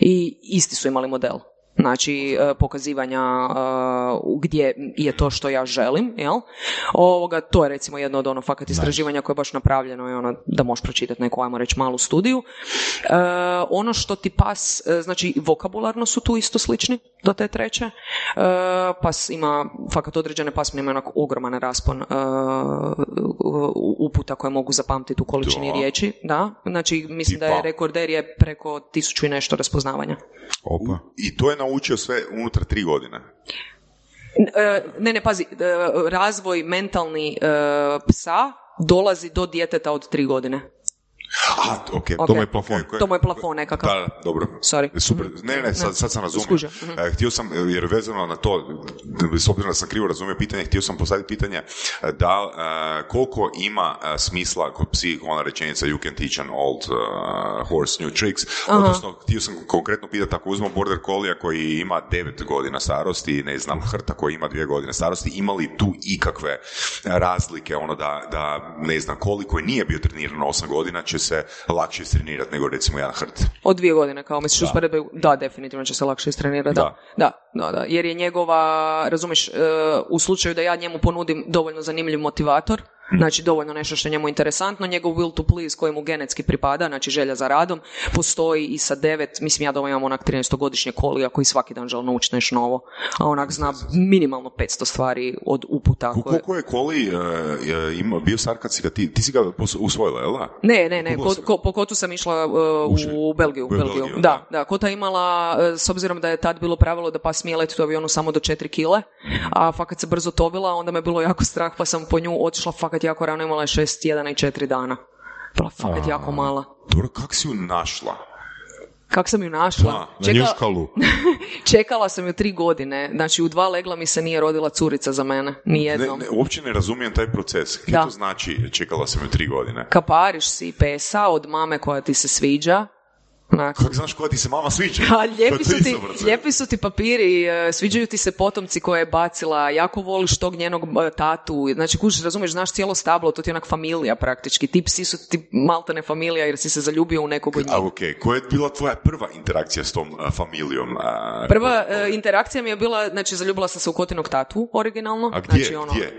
I isti su imali model. Znači, e, pokazivanja e, gdje je to što ja želim, jel? Ovoga, to je recimo jedno od ono fakat istraživanja koje je baš napravljeno i ono da možeš pročitati neku, ajmo reći, malu studiju. E, ono što ti pas, znači vokabularno su tu isto slični do te treće. E, pas ima, fakat određene pasmine imaju onako ogroman raspon e, uputa koje mogu zapamtiti u količini Da. riječi, da. Znači, mislim da je Tipa? rekorder je preko tisuću i nešto raspoznavanja. Opa. I to je naučio sve unutar tri godine. E, Ne, ne, pazi, e, razvoj mentalni e, psa dolazi do djeteta od tri godine. A, ok, to mu je plafon. To mu je plafon nekakav. Da, da, dobro. Sorry. Super. Ne, ne, sad, sad sam razumio. E, Htio sam, jer vezano na to, s obzirom da sam krivo razumio pitanje, htio sam postaviti pitanje e, da e, koliko ima smisla kod psi ona rečenica you can teach an old uh, horse new tricks, odnosno htio sam konkretno pitati ako uzmemo border collie koji ima 9 godina starosti, ne znam, hrta koji ima 2 godine starosti, ima li tu ikakve razlike, ono da, da ne znam, koliko nije bio treniran 8 godina će se lakše istrenirati nego recimo jedan hrt. Od dvije godine, kao misliš usporedbe, da, definitivno će se lakše istrenirati, da. Da, da, da, jer je njegova, razumiješ, e, u slučaju da ja njemu ponudim dovoljno zanimljiv motivator, znači dovoljno nešto što je njemu interesantno, njegov will to please koji mu genetski pripada, znači želja za radom, postoji i sa devet, mislim ja doma imam onak 13-godišnje kolija koji svaki dan želi naučiti nešto novo, a onak zna minimalno 500 stvari od uputa. Ko- koje- Koliko je Koli uh, ima, bio star kad si ga ti, ti si ga usvojila, jel da? Ne, ne, ne, ko, ko- po kotu sam išla uh, u Belgiju. U Belgiju. Belgiju, da, da. kota je imala, uh, s obzirom da je tad bilo pravilo da pas smije letiti u avionu samo do 4 kile, a fakat se brzo tovila, onda me bilo jako strah, pa sam po nju otišla fakat jako rano, imala je 6 tjedana i 4 dana. Bila fakat jako mala. Dobro, kak si ju našla? Kak sam ju našla? Da, Na Čekala- njuškalu. čekala sam ju tri godine, znači u dva legla mi se nije rodila curica za mene, ni Ne, ne, uopće ne razumijem taj proces. Kaj to znači, čekala sam ju tri godine? Kapariš si pesa od mame koja ti se sviđa, Onako. Kako znaš koja ti se mama sviđa? A lijepi su, ti, lijepi su ti papiri, e, sviđaju ti se potomci koje je bacila, jako voliš tog njenog e, tatu, znači kužiš, razumiješ, znaš cijelo stablo, to ti je onak familija praktički, ti psi su ti maltene familija jer si se zaljubio u nekog od njih. A ok, koja je bila tvoja prva interakcija s tom a, familijom? a, Prva e, interakcija mi je bila, znači zaljubila sam se u kotinog tatu, originalno. A gdje? Znači, ono, Gdje?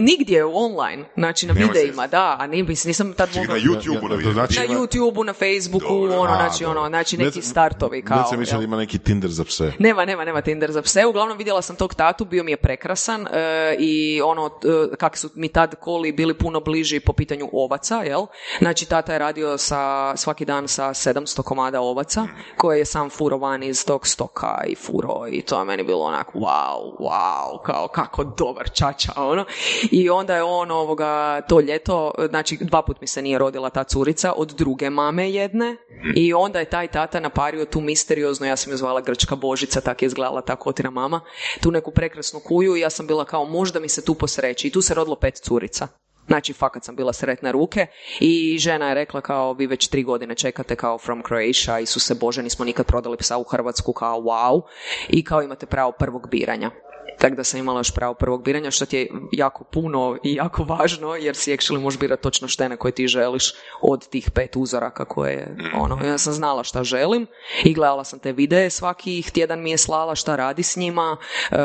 Nigdje, online, znači na videima, se- da, a nisam tad Čekaj, mogla... na YouTube-u Ja, na vidio. znači- Na YouTube-u, na Facebooku, Dobro, ono, a, znači, ono, znači Ne neki startovi kao... Već sam mislio jel? da ima neki Tinder za pse. Nema, nema, nema Tinder za pse. Uglavnom vidjela sam tog tatu, bio mi je prekrasan e, i ono, e, kakvi su mi tad koli bili puno bliži po pitanju ovaca, jel? Znači, tata je radio sa, svaki dan sa 700 komada ovaca, koje je sam furo van iz tog stoka i furo i to je meni bilo onako, wow, wow, kao kako dobar čača, ono. I onda je on ovoga, to ljeto, znači dva put mi se nije rodila ta curica, od druge mame jedne, i onda je taj tata napario tu misteriozno, ja sam ju zvala Grčka Božica, tak je izgledala ta kotina mama, tu neku prekrasnu kuju i ja sam bila kao možda mi se tu posreći i tu se rodilo pet curica. Znači, fakat sam bila sretne ruke i žena je rekla kao vi već tri godine čekate kao from Croatia, Isuse Bože, nismo nikad prodali psa u Hrvatsku, kao wow, i kao imate pravo prvog biranja. Tako da sam imala još pravo prvog biranja, što ti je jako puno i jako važno, jer si actually možeš birati točno štene koje ti želiš od tih pet uzoraka koje, ono, ja sam znala šta želim i gledala sam te videe svakih tjedan mi je slala šta radi s njima, e,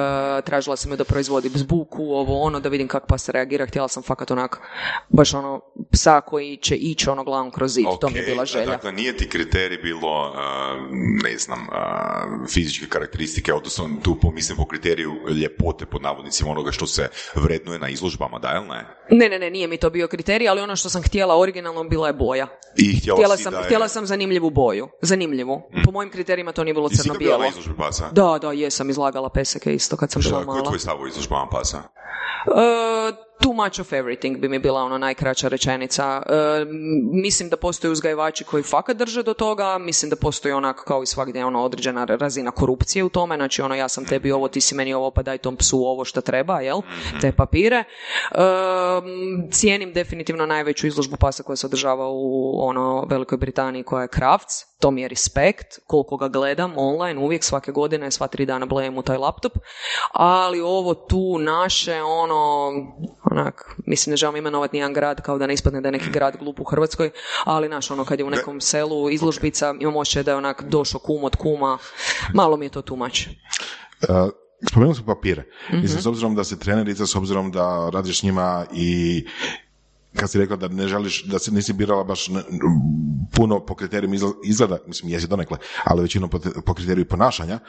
tražila sam je da proizvodi zbuku, ovo ono, da vidim kako pa se reagira, htjela sam fakat onak, baš ono, psa koji će ići ono glavom kroz zid, to mi je bila želja. Dakle, nije ti kriterij bilo, a, ne znam, a, fizičke karakteristike, odnosno tu pomislim po kriteriju ljepote pod navodnicima onoga što se vrednuje na izložbama, da ili ne? Ne, ne, ne, nije mi to bio kriterij, ali ono što sam htjela originalno bila je boja. I htjela, Htjela sam, je... htjela sam zanimljivu boju. Zanimljivu. Po mojim kriterijima to nije bilo crno-bijelo. na izložbi pasa? Da, da, jesam izlagala peseke isto kad sam bila Šta, koji je mala. tvoj stav o izložbama pasa? E, too much of everything bi mi bila ona najkraća rečenica. E, mislim da postoje uzgajivači koji fakat drže do toga, mislim da postoji onak kao i svakdje ono određena razina korupcije u tome, znači ono ja sam tebi ovo, ti si meni ovo, pa daj tom psu ovo što treba, jel? Te papire. E, cijenim definitivno najveću izložbu pasa koja se održava u ono Velikoj Britaniji koja je Crafts, to mi je respekt, koliko ga gledam online, uvijek svake godine, sva tri dana blejem u taj laptop, ali ovo tu naše, ono, onak, mislim ne želim imenovati nijedan grad, kao da ne ispadne da je neki grad glup u Hrvatskoj, ali naš, ono, kad je u nekom selu izložbica, imam osjećaj da je onak došao kum od kuma, malo mi je to tumač. Uh, spomenuli smo papire. Mhm. Mislim, s obzirom da si trenerica, s obzirom da radiš s njima i kad si rekla da ne želiš, da se nisi birala baš ne- puno po kriterijima izla- izgleda, mislim jesi donekle, ali većinom po, po kriteriju ponašanja,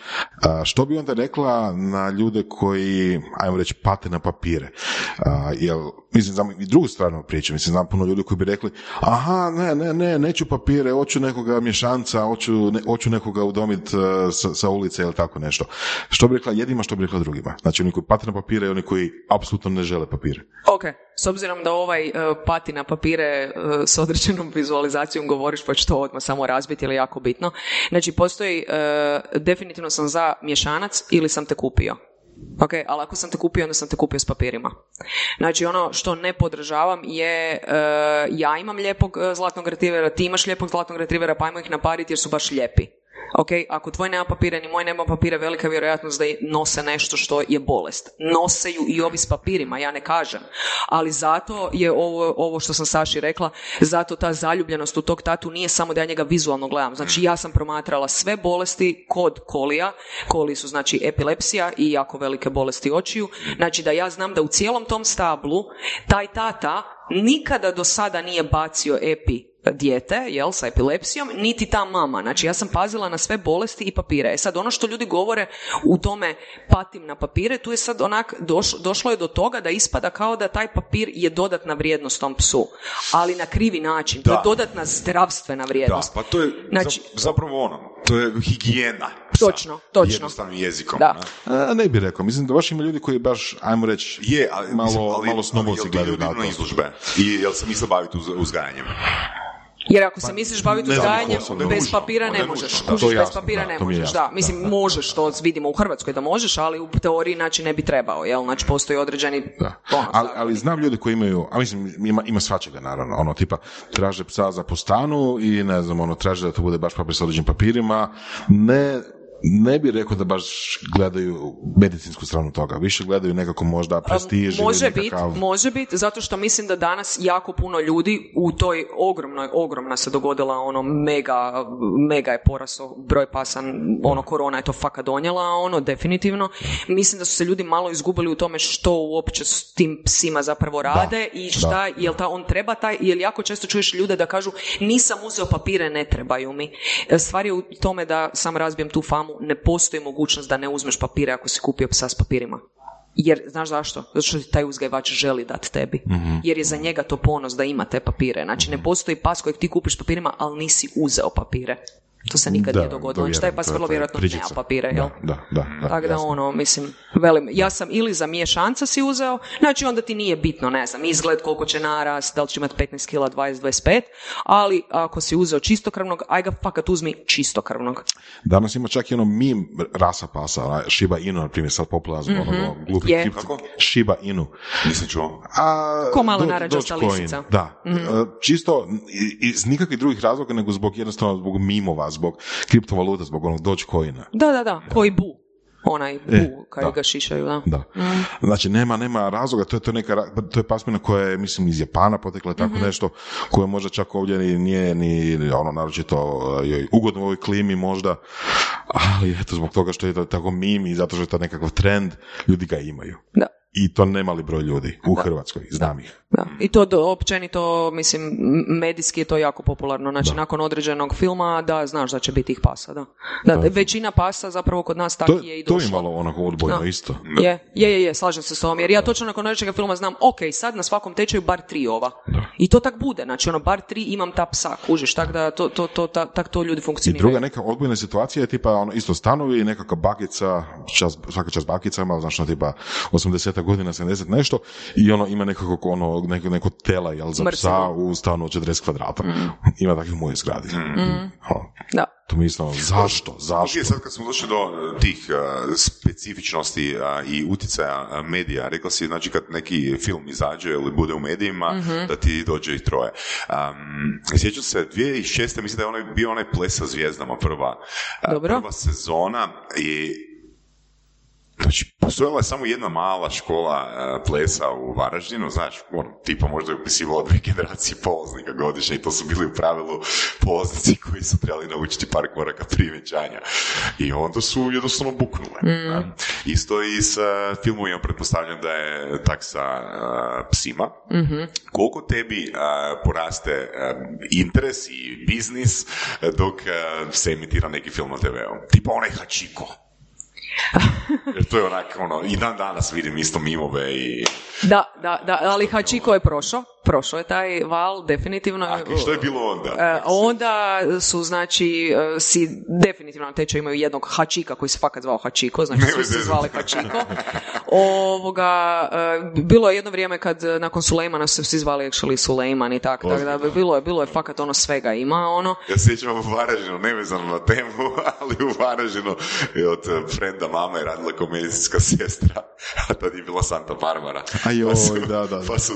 a, što bi onda rekla na ljude koji, ajmo reći, pate na papire? A, jel mislim, znam i drugu stranu priče, mislim, znam puno ljudi koji bi rekli, aha, ne, ne, ne, neću papire, hoću nekoga mješanca, hoću, ne, hoću nekoga udomiti uh, sa, sa ulice ili tako nešto. Što bi rekla jednima, što bi rekla drugima. Znači, oni koji pate na papire i oni koji apsolutno ne žele papire. Ok, s obzirom da ovaj uh, pati na papire uh, s određenom vizualizacijom govoriš, pa ću to odmah samo razbiti, ili jako bitno. Znači, postoji, uh, definitivno sam za mješanac ili sam te kupio. Ok, ali ako sam te kupio, onda sam te kupio s papirima. Znači, ono što ne podržavam je, uh, ja imam lijepog zlatnog retrivera, ti imaš lijepog zlatnog retrivera, pa ajmo ih napariti jer su baš lijepi. Ok, ako tvoj nema papira ni moj nema papira, velika je vjerojatnost da nose nešto što je bolest. Nose ju i ovi s papirima, ja ne kažem. Ali zato je ovo, ovo što sam Saši rekla, zato ta zaljubljenost u tog tatu nije samo da ja njega vizualno gledam. Znači ja sam promatrala sve bolesti kod kolija, koli su znači epilepsija i jako velike bolesti očiju. Znači da ja znam da u cijelom tom stablu taj tata nikada do sada nije bacio epi dijete, jel, sa epilepsijom, niti ta mama. Znači, ja sam pazila na sve bolesti i papire. E sad, ono što ljudi govore u tome patim na papire, tu je sad onak, došlo je do toga da ispada kao da taj papir je dodatna vrijednost tom psu. Ali na krivi način. To je dodatna zdravstvena vrijednost. Da, pa to je znači, zapravo ono, to je higijena. Psa, točno, točno. Jednostavnim jezikom. Da. Ne? ne bi rekao. Mislim da baš ima ljudi koji baš, ajmo reći, je, ali, malo, ali, malo gledaju na to. izlužbe. I jel se misle baviti uzgajanjem? Jer ako se misliš baviti uzgajanjem, bez papira ne možeš. Kužiš, bez papira ne možeš, da. Mislim, možeš, to vidimo u Hrvatskoj da možeš, ali u teoriji znači ne bi trebao, jel? Znači postoji određeni... Ono, ali, ali znam ljudi koji imaju, a mislim, ima, ima svačega naravno, ono, tipa, traže psa za postanu i ne znam, ono, traže da to bude baš papir sa određenim papirima, ne ne bi rekao da baš gledaju medicinsku stranu toga, više gledaju nekako možda prestiž Može biti, može biti, zato što mislim da danas jako puno ljudi u toj ogromnoj, ogromna se dogodila ono mega, mega je porasao broj pasan, ono korona je to faka donijela, ono definitivno. Mislim da su se ljudi malo izgubili u tome što uopće s tim psima zapravo rade i šta, jel ta on treba taj, jel jako često čuješ ljude da kažu nisam uzeo papire, ne trebaju mi. E, stvar je u tome da sam razbijem tu famu ne postoji mogućnost da ne uzmeš papire ako si kupio psa s papirima. Jer, znaš zašto? Zato što taj uzgajivač želi dati tebi. Mhm. Jer je za njega to ponos da ima te papire. Znači, ne postoji pas kojeg ti kupiš papirima, ali nisi uzeo papire. To se nikad nije dogodilo. Znači, taj pas vrlo vjerojatno nema papire, jel? Da, da, da. Tako da, ono, mislim, velim, ja sam ili za miješanca si uzeo, znači onda ti nije bitno, ne znam, izgled, koliko će narast, da li će imati 15 kila, 20, 25, ali ako si uzeo čistokrvnog, aj ga fakat uzmi čistokrvnog. Danas ima čak i ono mim rasa pasa, Shiba Inu, na primjer, sad popularno, mm-hmm. ono, glupi je. Shiba Inu. Nisam čuo. A, Ko malo narađasta lisica. Da, mm-hmm. čisto iz nikakvih drugih razloga, nego zbog jednostavno zbog mimova, zbog kriptovaluta, zbog onog Dogecoina. Da, da, da, koji bu onaj bu e, kad ga šišaju, da. da. Mm. Znači, nema, nema razloga, to je, to, neka, to je pasmina koja je, mislim, iz Japana potekla, tako mm-hmm. nešto, koje možda čak ovdje ni, nije ni, ono, naročito, je ugodno u ovoj klimi možda, ali eto, zbog toga što je to tako mimi, zato što je to nekakav trend, ljudi ga imaju. Da i to nemali broj ljudi u Hrvatskoj, znam ih. Da. I to do, općenito, mislim, medijski je to jako popularno. Znači, nakon određenog filma, da, znaš da će biti ih pasa, da. da, većina pasa zapravo kod nas tako je i došla. To je malo onako odbojno isto. Je, je, je, je, slažem se s tom, jer ja točno nakon određenog filma znam, ok, sad na svakom tečaju bar tri ova. I to tak bude, znači ono, bar tri imam ta psa, kužiš, tako da to, to, to, tak to ljudi funkcioniraju. I druga neka odbojna situacija je tipa ono, isto stanovi i nekakva bakica, čas, svaka čas bakica ima, znači, tipa 80 godina, 70 nešto i ono ima nekako ono, neko, neko tela jel, za psa u stanu od 40 kvadrata. Mm. Ima takvih u mojoj zgradi. Mm. Da. To mislim, zašto? Zašto? Okay, sad kad smo došli do uh, tih uh, specifičnosti uh, i utjecaja medija, rekla si, znači kad neki film izađe ili bude u medijima, mm-hmm. da ti dođe i troje. Um, sjećam se, 2006. mislim da je onaj, bio onaj ples sa zvijezdama prva, Dobro. prva sezona i Znači, postojala je samo jedna mala škola uh, plesa u Varaždinu, znaš, on, tipa možda je upisivalo dvije generacije polaznika godišnje i to su bili u pravilu polaznici koji su trebali naučiti par koraka prije vjenčanja. I onda su jednostavno buknule. Mm. Isto i s uh, filmovima, pretpostavljam da je tak sa uh, psima. mm Koliko tebi poraste interes i biznis dok se emitira neki film na TV-u? Tipa onaj Hačiko Jer to je onak, ono, i dan danas vidim isto mimove i... Da, da, da, ali Hachiko je prošao, prošao je taj val, definitivno. A što je bilo onda? E, onda su, znači, e, si definitivno na tečaju imaju jednog Hačika koji se fakat zvao Hačiko, znači svi su zvali Hačiko. Ovoga, e, bilo je jedno vrijeme kad nakon Sulejmana su svi zvali actually Sulejman i tako, tako da bilo je, bilo je fakat ono svega ima, ono. Ja se sjećam u Varažinu, nevezano na temu, ali u Varažinu je od frenda mama je radila komedijska sestra, a tad je bila Santa Barbara. A joj, pa su, da, da. Pa su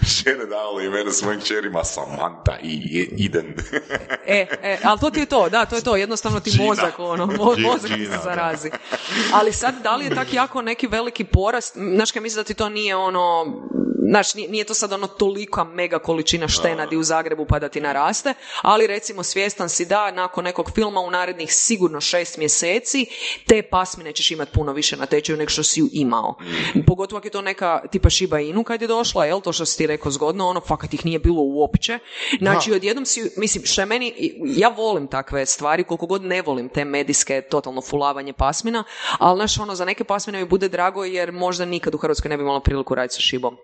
žene davale imena svojim čerima Samantha i Iden. e, e, ali to ti je to, da, to je to, jednostavno ti mozak, ono, mozak se zarazi. Ali sad, da li je tak jako neki veliki porast, znaš kaj mislim da ti to nije ono, znaš, nije, to sad ono tolika mega količina štenadi u Zagrebu pa da ti naraste, ali recimo svjestan si da nakon nekog filma u narednih sigurno šest mjeseci te pasmine ćeš imati puno više na tečaju nego što si ju imao. Pogotovo ako je to neka tipa Shiba Inu kad je došla, jel, to što si ti rekao zgodno, ono fakat ih nije bilo uopće. Znači, odjednom si, mislim, što je meni, ja volim takve stvari, koliko god ne volim te medijske totalno fulavanje pasmina, ali znaš, ono, za neke pasmine mi bude drago jer možda nikad u Hrvatskoj ne bi imala priliku raditi sa šibom.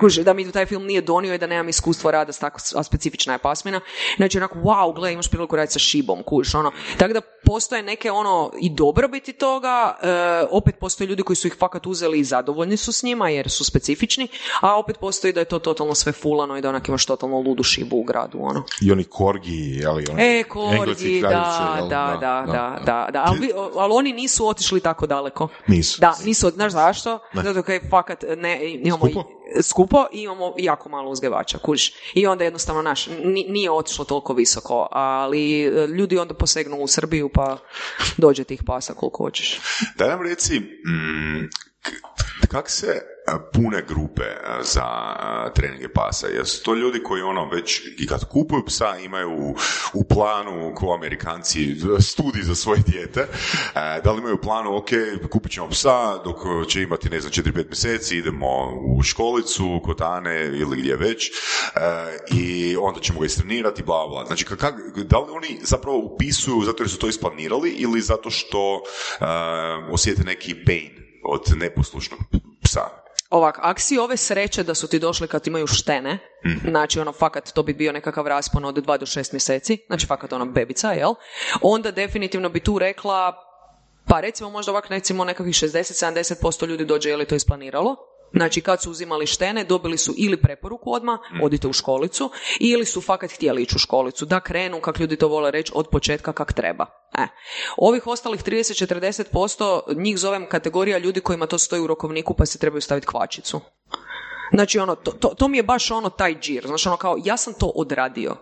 Kuži, da mi taj film nije donio i da nemam iskustvo rada s tako specifična je pasmina. Znači, onako, wow, gle, imaš priliku raditi sa šibom, kužiš, ono. Tako da postoje neke, ono, i dobrobiti toga, e, opet postoje ljudi koji su ih fakat uzeli i zadovoljni su s njima, jer su specifični, a opet postoji da je to totalno sve fulano i da onak imaš totalno ludu šibu u gradu, ono. I oni korgi, ali oni... E, korgi, da, da, da, da, da, da, da, ali, ali oni nisu otišli tako daleko. Nisu. Da, nisu, znaš zašto? Zato kaj fakat ne, imamo skupo i imamo jako malo uzgajivača, kužiš. I onda jednostavno naš, nije otišlo toliko visoko, ali e, ljudi onda posegnu u Srbiju pa dođe tih pasa koliko hoćeš. Da nam reci, mm, kak se pune grupe za treninge pasa. Jesu to ljudi koji ono već i kad kupuju psa imaju u planu ko Amerikanci studij za svoje dijete. Da li imaju planu, ok, kupit ćemo psa dok će imati ne znam 4-5 mjeseci, idemo u školicu, kotane ili gdje već i onda ćemo ga istrenirati, bla, bla. Znači, kak, da li oni zapravo upisuju zato jer su to isplanirali ili zato što osjete neki pain od neposlušnog? Ovak, aksi ove sreće da su ti došli kad imaju štene, mm znači ono fakat to bi bio nekakav raspon od 2 do 6 mjeseci, znači fakat ono bebica, jel? Onda definitivno bi tu rekla, pa recimo možda ovak recimo nekakvih 60-70% ljudi dođe je li to isplaniralo, Znači kad su uzimali štene dobili su ili preporuku odmah, mm. odite u školicu, ili su fakat htjeli ići u školicu, da krenu, kak ljudi to vole reći, od početka kak treba. E. Ovih ostalih 30-40% njih zovem kategorija ljudi kojima to stoji u rokovniku pa se trebaju staviti kvačicu. Znači ono, to, to, to mi je baš ono taj džir, znači ono kao ja sam to odradio,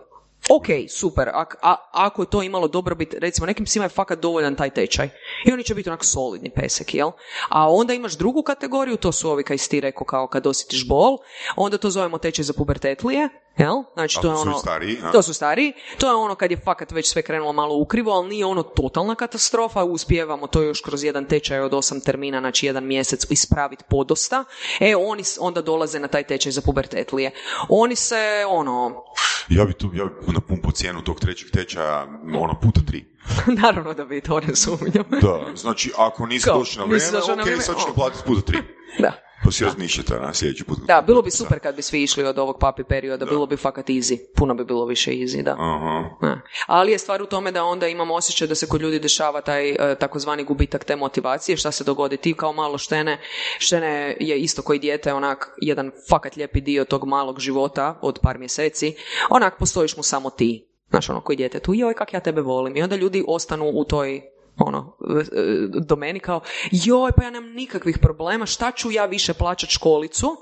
ok, super, a, a, ako je to imalo dobrobit, recimo nekim psima je fakat dovoljan taj tečaj. I oni će biti onak solidni pesek, jel? A onda imaš drugu kategoriju, to su ovi kaj si ti rekao kao kad osjetiš bol, onda to zovemo tečaj za pubertetlije, Jel? Znači, to je ono, stariji, to su stariji, to je ono kad je fakat već sve krenulo malo ukrivo, ali nije ono totalna katastrofa, uspijevamo to još kroz jedan tečaj od osam termina, znači jedan mjesec ispraviti podosta, e, oni onda dolaze na taj tečaj za pubertetlije. Oni se, ono... Ja bi tu, ja bi na pumpu cijenu tog trećeg tečaja, ono, puta tri. Naravno da bi to ne sumnjam. da, znači, ako nisi došli na vrijeme, ok, sad ću platiti puta tri. Da. Si razmišljate na sljedeći put. Da, bilo bi super kad bi svi išli od ovog papi perioda, bilo bi fakat easy. Puno bi bilo više easy, da. Aha. Ali je stvar u tome da onda imamo osjećaj da se kod ljudi dešava taj e, takozvani gubitak te motivacije. Šta se dogodi? Ti kao malo štene, štene je isto koji dijete, onak jedan fakat lijepi dio tog malog života od par mjeseci. Onak postojiš mu samo ti. Znaš, ono, koji dijete tu, joj, kak ja tebe volim. I onda ljudi ostanu u toj ono, e, domeni kao, joj, pa ja nemam nikakvih problema, šta ću ja više plaćati školicu?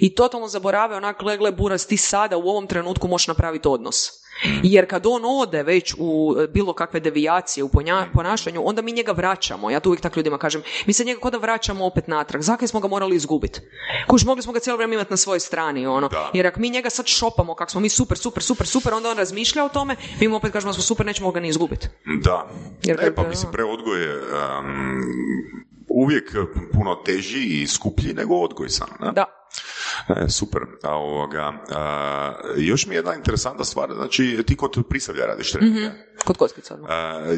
I totalno zaborave onak, gle, gle, buras, ti sada u ovom trenutku možeš napraviti odnos. Jer kad on ode već u e, bilo kakve devijacije u ponašanju, onda mi njega vraćamo. Ja to uvijek tako ljudima kažem. Mi se njega kod da vraćamo opet natrag. Zakaj smo ga morali izgubiti? Kuš, mogli smo ga cijelo vrijeme imati na svojoj strani. Ono. Jer ako mi njega sad šopamo kako smo mi super, super, super, super, onda on razmišlja o tome, mi mu opet kažemo da smo super, nećemo ga ni izgubiti. Da. Jer, e, pa mislim, preodgoj je um, uvijek puno teži i skuplji nego odgoj sam. Ne? Da. E, super. A, ovoga, a, još mi je jedna interesantna stvar, znači ti kod prisavlja radiš treninge. Mhm. Kod kockica.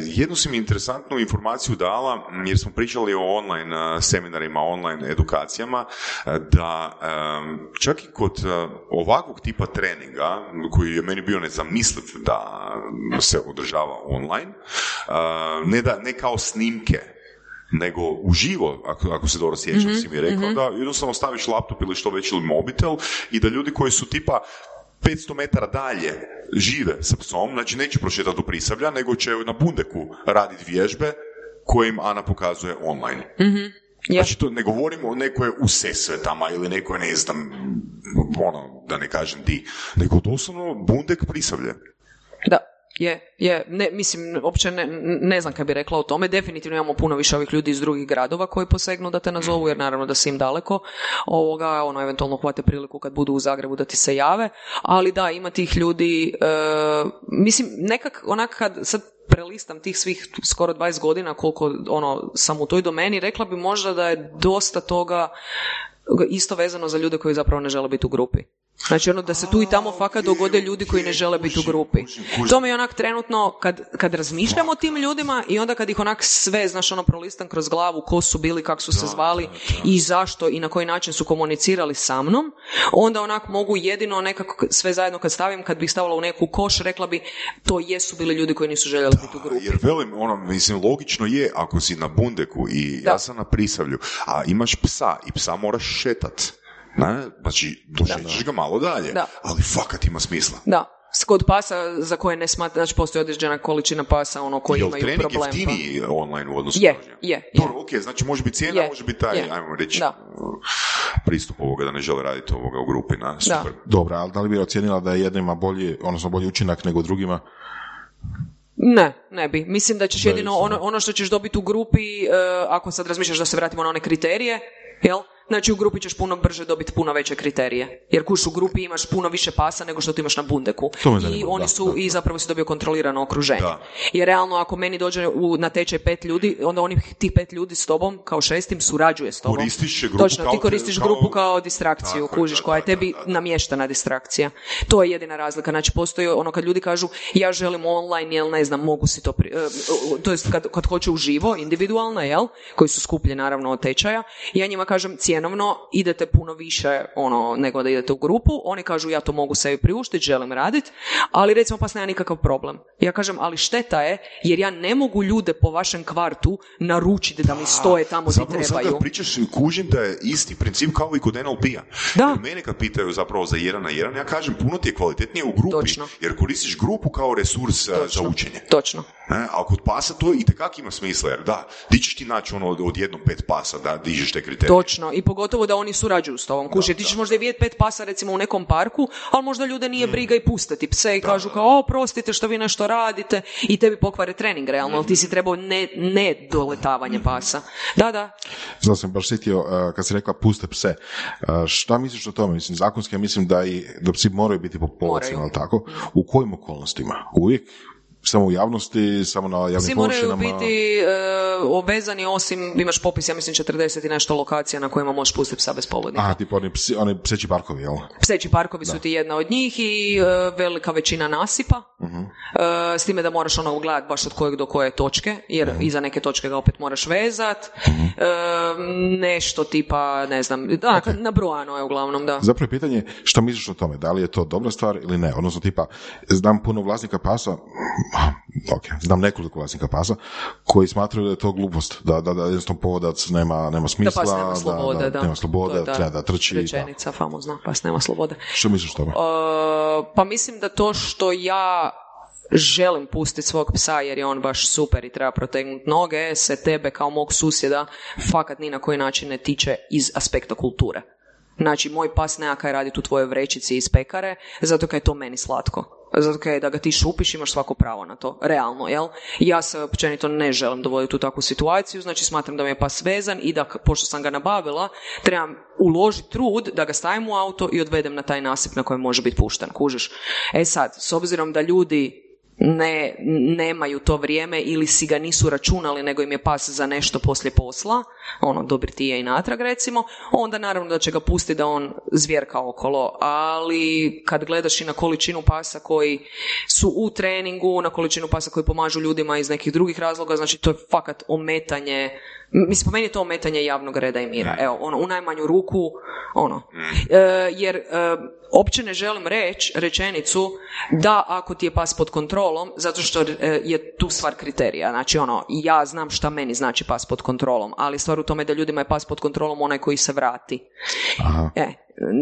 jednu si mi interesantnu informaciju dala, jer smo pričali o online seminarima, online edukacijama, da a, čak i kod ovakvog tipa treninga, koji je meni bio nezamisliv da se održava online, a, ne, da, ne kao snimke, nego uživo, ako, ako se dobro sjećam, si mi rekao, da jednostavno staviš laptop ili što već ili mobitel i da ljudi koji su tipa 500 metara dalje žive sa psom, znači neće prošetati do Prisavlja, nego će na Bundeku raditi vježbe koje im Ana pokazuje online. Je. Znači to ne govorimo o nekoj u Sesvetama ili nekoj, ne znam, ono, da ne kažem di, nego doslovno Bundek Prisavlje. Da, je, je, ne, mislim, uopće ne, ne znam kaj bi rekla o tome, definitivno imamo puno više ovih ljudi iz drugih gradova koji posegnu da te nazovu, jer naravno da si im daleko, ovoga, ono, eventualno hvate priliku kad budu u Zagrebu da ti se jave, ali da, ima tih ljudi, e, mislim, nekak, onak kad, sad prelistam tih svih skoro 20 godina koliko ono, sam u toj domeni, rekla bi možda da je dosta toga isto vezano za ljude koji zapravo ne žele biti u grupi. Znači ono da se tu i tamo fakat dogode ljudi koji ne žele biti u grupi. To mi je onak trenutno kad, kad razmišljam o tim ljudima i onda kad ih onak sve, znaš ono prolistam kroz glavu ko su bili, kak su se zvali i zašto i na koji način su komunicirali sa mnom, onda onak mogu jedino nekako sve zajedno kad stavim, kad bih stavila u neku koš, rekla bi to jesu bili ljudi koji nisu željeli biti u grupi. Jer velim, ono, mislim, logično je ako si na bundeku i Da. ja sam na prisavlju, a imaš psa i psa moraš šetat. Ne? Znači, došećeš ga malo dalje, Da. ali fakat ima smisla. Da. Kod pasa za koje ne smatra, znači postoji određena količina pasa ono koji Jel imaju trening problem. pa- jeftiniji online u odnosu Je, je, je. Dobro, ok, znači može biti cijena, Je, može biti taj, je. ajmo reći, Da. pristup ovoga da ne žele raditi ovoga u grupi, na, super. Dobro, ali da li bi ocijenila da je jednima bolji, odnosno bolji učinak nego drugima? Ne, ne bi. Mislim da ćeš Da, jedino ono, ono što ćeš dobiti u grupi, e, ako sad razmišljaš da se vratimo na one kriterije, jel? Znači u grupi ćeš puno brže dobiti puno veće kriterije. Jer kuš u grupi imaš puno više pasa nego što ti imaš na bundeku. To I zanima, oni da, su, da, i zapravo si dobio kontrolirano okruženje. Da. Jer realno ako meni dođe u, na tečaj pet ljudi, onda onih tih pet ljudi s tobom, kao šestim, surađuje s tobom. Koristiš grupu Točno, kao ti koristiš kao- grupu kao distrakciju, Tako je, kužiš, da, koja je da, tebi da, da. namještana distrakcija. To je jedina razlika. Znači, postoji ono kad ljudi kažu ja želim online, jel ne znam, mogu si to, pri, e, to jest kad, kad hoće uživo, individualno, jel, koji su skuplji naravno od tečaja, ja njima kažem cjenovno idete puno više ono nego da idete u grupu, oni kažu ja to mogu sebi priuštiti, želim raditi, ali recimo pas nema nikakav problem. Ja kažem, ali šteta je jer ja ne mogu ljude po vašem kvartu naručiti da mi stoje tamo gdje Zapravo sad trebaju. pričaš, kužim da je isti princip kao i kod NLP-a. Da. Jer mene kad pitaju zapravo za jedan na jedan, ja kažem puno ti je kvalitetnije u grupi, Točno. jer koristiš grupu kao resurs a, za učenje. Točno. Ne? A kod pasa to itekak ima smisla, jer da, di ćeš ti naći ono od, od jednom pet pasa da dižeš te kriterije. Točno, i pogotovo da oni surađuju s tobom. Kuži, ti ćeš možda i vidjeti pet pasa recimo u nekom parku, ali možda ljude nije Mm. briga i pustiti pse i kažu kao, o, prostite što vi nešto radite i tebi pokvare trening realno, ali ti si trebao ne, ne doletavanje pasa. Da, da. Zato sam baš sjetio, uh, kad si rekla puste pse, uh, šta misliš o tome? Mislim, zakonski ja mislim da i da psi moraju biti po ali tako? U kojim okolnostima? Uvijek? Samo u javnosti, samo na javnim Svi moraju površinama? biti e, obvezani osim, imaš popis, ja mislim, 40 i nešto lokacija na kojima možeš pustiti psa bez povodnika. Aha, tipa oni, psi, oni pseći parkovi, jel? Pseći parkovi su ti jedna od njih i e, velika većina nasipa. E, s time da moraš ono gledati baš od kojeg do koje točke, jer iza neke točke ga opet moraš vezat. E, nešto tipa, ne znam, da, nabrojano je uglavnom, da. Zapravo je pitanje šta misliš o tome, da li je to dobra stvar ili ne, odnosno tipa, znam puno vlasnika pasa, ok, znam nekoliko vlasnika pasa, koji smatraju da je to glupost, da, da, da jednostavno povodac nema, nema Da smisla, pas nema slobode, da. nema slobode, To je, treba da trči. Da. Rečenica famozna, pas nema slobode. Što misliš tome? E, pa mislim da to što ja želim pustiti svog psa jer je on baš super i treba protegnuti noge, se tebe kao mog susjeda fakat ni na koji način ne tiče iz aspekta kulture. Znači, moj pas nema kaj raditi u tvojoj vrećici iz pekare, zato kaj je to meni slatko. Zato kaj da ga ti šupiš, imaš svako pravo na to. Realno, jel? Ja se općenito ne želim dovoditi u takvu situaciju, znači smatram da mi je pas vezan i da, pošto sam ga nabavila, trebam uložiti trud da ga stavim u auto i odvedem na taj nasip na kojem može biti pušten, kužiš. E sad, s obzirom da ljudi ne, nemaju to vrijeme ili si ga nisu računali nego im je pas za nešto poslije posla, ono dobri ti je i natrag recimo, onda naravno da će ga pustiti da on zvjerka okolo, ali kad gledaš i na količinu pasa koji su u treningu, na količinu pasa koji pomažu ljudima iz nekih drugih razloga, znači to je fakat ometanje Mislim, po meni je to ometanje javnog reda i mira. Evo, ono, u najmanju ruku, ono. E, jer e, opće ne želim reći rečenicu da ako ti je pas pod kontrolom, zato što e, je tu stvar kriterija. Znači, ono, ja znam šta meni znači pas pod kontrolom, ali stvar u tome da ljudima je pas pod kontrolom onaj koji se vrati. Aha. E,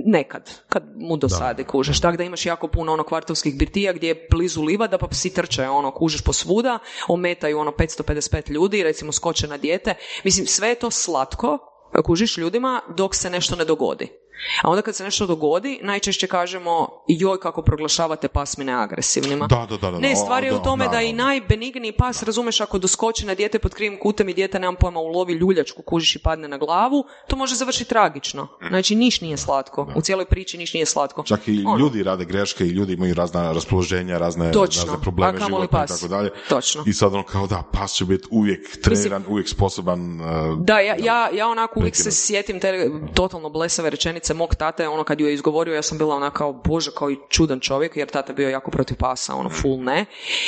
nekad, kad mu dosade da. kužeš. Tako da imaš jako puno ono kvartovskih birtija gdje je blizu livada pa psi trče ono kužeš po svuda, ometaju ono 555 ljudi, recimo skoče na dijete. Mislim, sve je to slatko, kužiš ljudima dok se nešto ne dogodi. A onda kad se nešto dogodi, najčešće kažemo joj kako proglašavate pasmine agresivnima. Da, da, da, da, ne, stvar je u tome da, i najbenigniji pas, razumeš, ako doskoči na dijete pod krivim kutem i dijete, nemam pojma, ulovi ljuljačku, kužiš i padne na glavu, to može završiti tragično. Znači, niš nije slatko. U cijeloj priči niš nije slatko. Čak i ono. ljudi rade greške i ljudi imaju razna raspoloženja, razne, Točno. razne probleme životne i tako dalje. Točno. I sad ono kao da, pas će biti uvijek treniran, uvijek sposoban. Uh, da, ja, ja, ja onako uvijek se sjetim te totalno blesave rečenice mog tate, ono kad ju je izgovorio, ja sam bila ona kao, bože, kao i čudan čovjek, jer tata bio jako protiv pasa, ono full ne.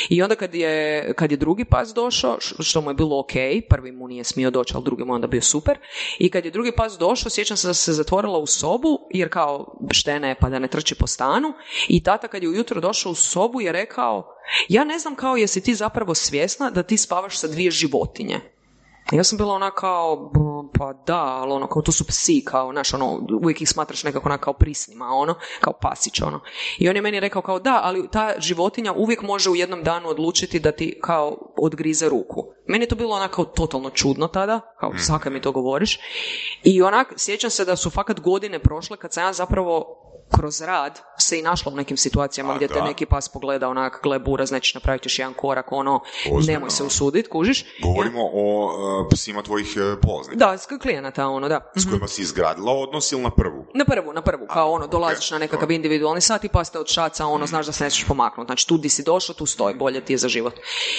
I onda kad je, kad je drugi pas došao, što mu je bilo ok, prvi mu nije smio doći, ali drugi mu je onda bio super. I kad je drugi pas došao, sjećam se da se zatvorila u sobu, jer kao štene pa da ne trči po stanu. I tata kad je ujutro došao u sobu je rekao, ja ne znam kao jesi ti zapravo svjesna da ti spavaš sa dvije životinje. Ja sam bila ona kao, pa da, ali ono, kao to su psi, kao, znaš, ono, uvijek ih smatraš nekako ona kao prisnima, ono, kao pasić, ono. I on je meni rekao kao, da, ali ta životinja uvijek može u jednom danu odlučiti da ti, kao, odgrize ruku. Meni je to bilo onako totalno čudno tada, kao, svaka mi to govoriš. I onak, sjećam se da su fakat godine prošle kad sam ja zapravo kroz rad se i našla u nekim situacijama gdje te neki pas pogleda onak, gle buraz, nećeš napraviti još jedan korak, ono, nemoj se usudit, kužiš. Govorimo o uh, psima tvojih uh, polaznika. Da, klijenata, ono, da. S kojima si izgradila odnos ili na prvu? Na prvu, na prvu, kao ono, dolaziš na nekakav individualni sat i pas te od šaca, ono, znaš da se nećeš pomaknuti. Znači, tu di si došao, tu stoji, bolje ti je za život.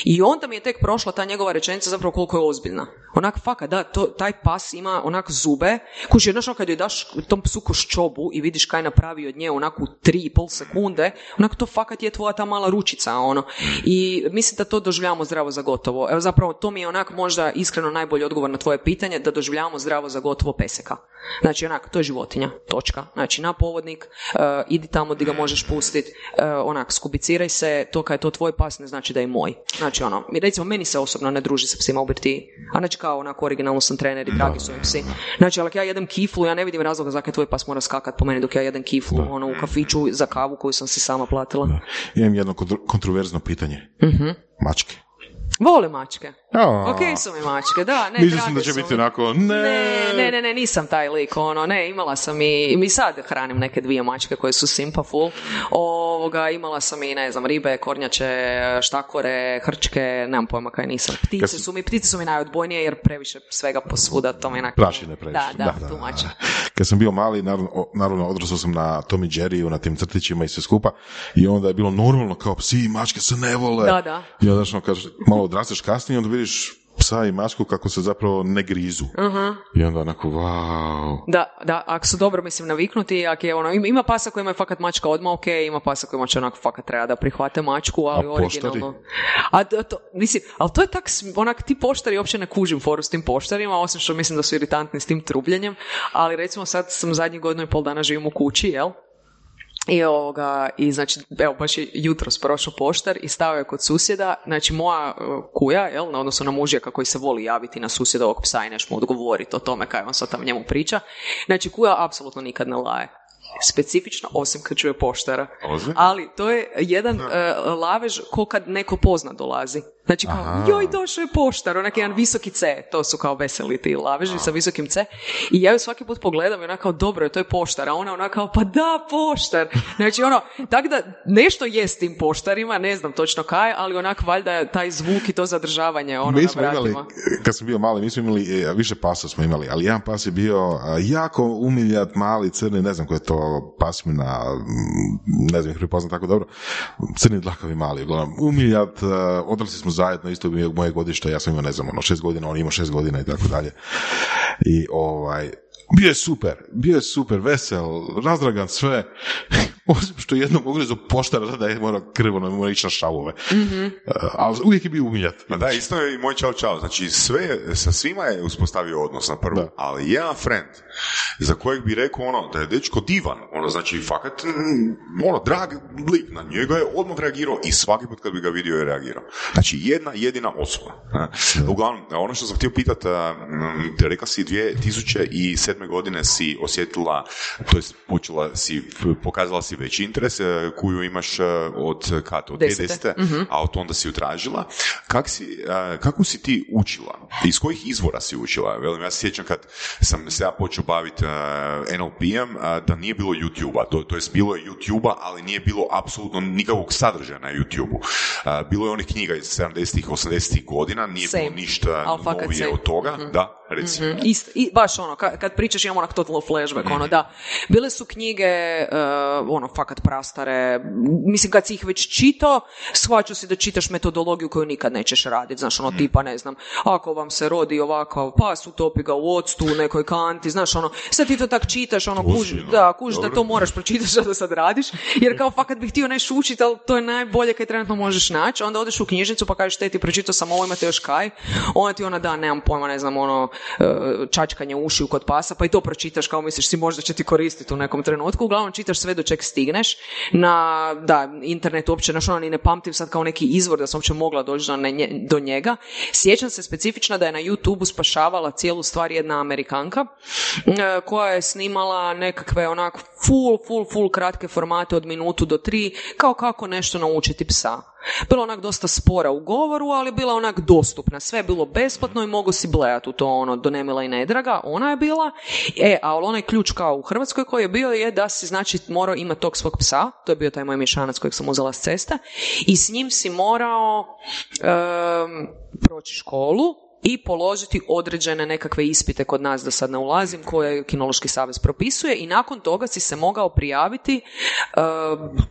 I onda mi je tek prošla ta njegova rečenica zapravo koliko je ozbiljna. Onak, faka, da, to, taj pas ima onak zube, kuži, znaš, kad joj daš tom psu koščobu i vidiš kaj napravi od nje onako tri i pol sekunde, onako to fakat je tvoja ta mala ručica, ono. I mislim da to doživljavamo zdravo za gotovo. Evo zapravo to mi je onak možda iskreno najbolji odgovor na tvoje pitanje, da doživljavamo zdravo za gotovo peseka. Znači onak, to je životinja, točka. Znači na povodnik, uh, idi tamo gdje ga možeš pustiti, uh, onak, skubiciraj se, to kad je to tvoj pas ne znači da je moj. Znači ono, recimo meni se osobno ne druži sa psima u birtiji, a znači kao onak originalno sam trener i dragi su mi psi. Znači, ali ja jedem kiflu, ja ne vidim razloga zakaj tvoj pas mora skakat po meni dok ja jedem kiflu, ono, u kafiću za kavu koju sam si sama platila. Da. Imam jedno kontroverzno pitanje. uh Mačke. Vole mačke. Oh. Ok su mi mačke, da. Ne, Mislim da će biti onako, ne. ne. Ne, ne, nisam taj lik, ono, ne, imala sam i, mi sad hranim neke dvije mačke koje su simpa full. Ovoga, imala sam i, ne znam, ribe, kornjače, štakore, hrčke, nemam pojma kaj nisam. Ptice su mi, ptice su mi najodbojnije jer previše svega posvuda, to mi je Prašine previše. Da, da, da, tu mačke. Kad sam bio mali, naravno, naravno odrasao sam na Tom i Jerry, na tim crtićima i sve skupa i onda je bilo normalno kao psi i mačke se ne vole. Da, da. I onda što kaže, malo odrasteš kasnije, onda vidiš psa i mačku kako se zapravo ne grizu. Uh-huh. I onda onako, wow. Da, da, ako su dobro, mislim, naviknuti, ako je ono, ima pasa kojima je fakat mačka odmah ok, ima pasa kojima će onako fakat treba da prihvate mačku, ali A originalno. A to, mislim, ali to je tak, onak, ti poštari, uopće ne kužim foru s tim poštarima, osim što mislim da su iritantni s tim trubljenjem, ali recimo sad sam zadnjih godinu i pol dana živim u kući, jel? I ovoga, i znači, evo, baš je jutros prošao poštar i stao je kod susjeda, znači moja e, kuja, jel, na odnosno na mužjaka koji se voli javiti na susjedovog psa i nešto mu odgovoriti o tome kaj on sad tam njemu priča, znači kuja apsolutno nikad ne laje. Specifično, osim kad čuje poštara. Ali to je jedan uh, lavež ko kad neko pozna dolazi. Znači kao, Aha. joj, došao je poštar, onak jedan visoki C, to su kao veseli ti laveži sa visokim C. I ja ju svaki put pogledam i ona kao, dobro je, to je poštar, a ona ona kao, pa da, poštar. Znači ono, tako da nešto je s tim poštarima, ne znam točno kaj, ali onak valjda taj zvuk i to zadržavanje ono mi na smo imali, kad sam bio mali, mi smo imali, e, više pasa smo imali, ali jedan pas je bio jako umiljat, mali, crni, ne znam ko je to pasmina, m, ne znam ih prepoznam tako dobro, crni dlakavi mali, uglavnom, umiljat, a, odrasli smo zajedno, isto bio moje godište, ja sam imao, ne znam, ono, šest godina, on imao šest godina i tako dalje. I ovaj, bio je super, bio je super, vesel, razdragan sve, osim što je jednom ugrizo poštara da je mora krvo, ne mora ići na šavove. ali uvijek je bio umiljat. Ma da, isto je i moj čao čao. Znači, sve, sa svima je uspostavio odnos na prvu, Da. ali jedan friend za kojeg bi rekao ono, da je dečko divan, ono, znači, fakat, mm, ono, drag lik, na njega je odmah reagirao i svaki put kad bi ga vidio je reagirao. Znači, jedna jedina osoba. Uglavnom, ono što sam htio pitat, a, mm, te rekla si 2007. godine si osjetila, to jest počela si, pokazala si veći interes e, koju imaš e, od kad, od Desete. 2010. a od onda si ju tražila. Kak si, a, kako si ti učila? Iz kojih izvora si učila? Velim, ja se sjećam kad sam se ja počeo baviti NLP-em, da nije bilo YouTube-a. To, to jest bilo je YouTube-a, ali nije bilo apsolutno nikakvog sadržaja na YouTube-u. Bilo je onih knjiga iz 70-ih, 80-ih godina, nije Same. bilo ništa novije od toga. Da, reci. Mhm. Ist, i, baš ono, kad, kad pričaš imam onak total flashback, ono da. Bile su knjige, eh, ono, fakat prastare, mislim kad si ih već čitao, shvaću si da čitaš metodologiju koju nikad nećeš raditi, znaš, ono tipa, ne znam, ako vam se rodi ovakav pas, utopi ga u octu, u nekoj kanti, znaš, ono, sad ti to tak čitaš, ono, kuž, da, kuž da to moraš pročitati što da sad radiš, jer kao fakat bih htio nešto učiti, ali to je najbolje kaj trenutno možeš naći, onda odeš u knjižnicu pa kažeš, te ti pročitao sam ovo, imate još kaj, onda ti ona da, nemam pojma, ne znam, ono, čačkanje ušiju kod pasa, pa i to pročitaš kao misliš si možda će ti koristiti u nekom trenutku, uglavnom čitaš sve do čeg stigneš, na, da, internet uopće, znaš, ono, ni ne pamtim sad kao neki izvor da sam uopće mogla doći do, nje- do njega. Sjećam se specifično da je na YouTube spašavala cijelu stvar jedna Amerikanka, e, koja je snimala nekakve onak full, full, full kratke formate od minutu do tri, kao kako nešto naučiti psa. Bilo onak dosta spora u govoru, ali bila onak dostupna. Sve je bilo besplatno i mogu si blejati u to ono do nemila i nedraga. Ona je bila. E, a onaj ključ kao u Hrvatskoj koji je bio je da si znači morao imati tog svog psa. To je bio taj moj mješanac kojeg sam uzela s ceste. I s njim si morao em, proći školu i položiti određene nekakve ispite kod nas, da sad ne ulazim, koje Kinološki savez propisuje i nakon toga si se mogao prijaviti, e,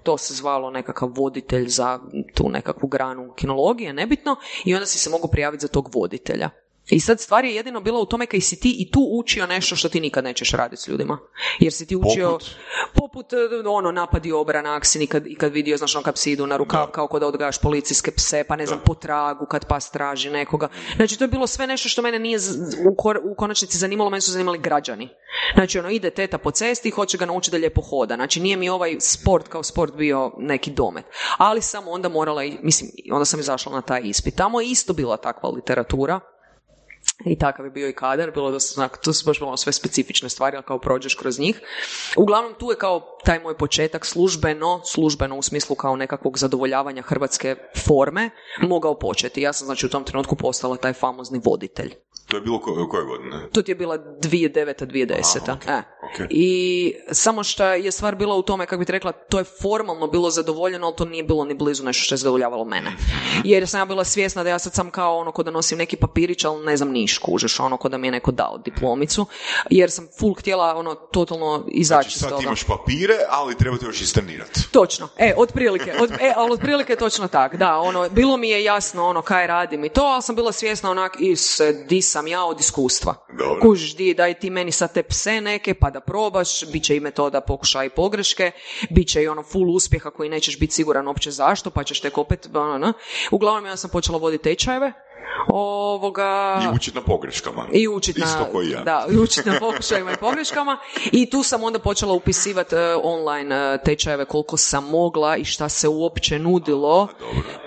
to se zvalo nekakav voditelj za tu nekakvu granu kinologije, nebitno, i onda si se mogao prijaviti za tog voditelja. I sad stvar je jedino bila u tome kaj si ti i tu učio nešto što ti nikad nećeš raditi s ljudima. Jer si ti učio Poput? poput, e, ono napadi obrana, ak si nikad, i kad vidio, znaš, ono kad psi idu na rukav, kao kod da odgajaš policijske pse, pa ne znam, po tragu kad pas traži nekoga. Znači, to je bilo sve nešto što mene nije u, kor- u konačnici zanimalo, mene su zanimali građani. Znači, ono, ide teta po cesti i hoće ga naučiti da lijepo hoda. Znači, nije mi ovaj sport kao sport bio neki domet. Ali sam onda morala, mislim, onda sam izašla na taj ispit. Tamo je isto bila takva literatura, i takav je bio i kadar, bilo da se znak, to su baš bilo sve specifične stvari, ali kao prođeš kroz njih. Uglavnom tu je kao taj moj početak službeno, službeno u smislu kao nekakvog zadovoljavanja hrvatske forme, mogao početi. Ja sam znači u tom trenutku postala taj famozni voditelj. To je bilo ko, koje godine? To ti je bila 2009. 2010. Aha, ok, E. ok. I samo što je stvar bila u tome, kako bih ti rekla, to je formalno bilo zadovoljeno, ali to nije bilo ni blizu nešto što je zadovoljavalo mene. Jer sam ja bila svjesna da ja sad sam kao ono ko da nosim neki papirić, ali ne znam niš, kužeš, ono ko da mi je neko dao diplomicu, jer sam full htjela ono totalno izaći Znači iz sad toga. imaš papire, ali trebate još istrenirati. Točno, e, otprilike, od, e, ali otprilike točno tak, da, ono, bilo mi je jasno ono kaj radim i to, ali sam bila svjesna onak, is, di sam ja od iskustva. Dobro. Kužiš, di, daj ti meni sad te pse neke, pa da probaš, bit će i metoda pokušaj i pogreške, bit će i ono full uspjeha koji nećeš biti siguran uopće zašto, pa ćeš tek opet, ono, ono. Uglavnom ja sam počela voditi tečajeve, ovoga... I učiti na pogreškama. I učit na, Isto koji ja. Da, i učit na pokušajima i pogreškama. I tu sam onda počela upisivati online e, tečajeve koliko sam mogla i šta se uopće nudilo.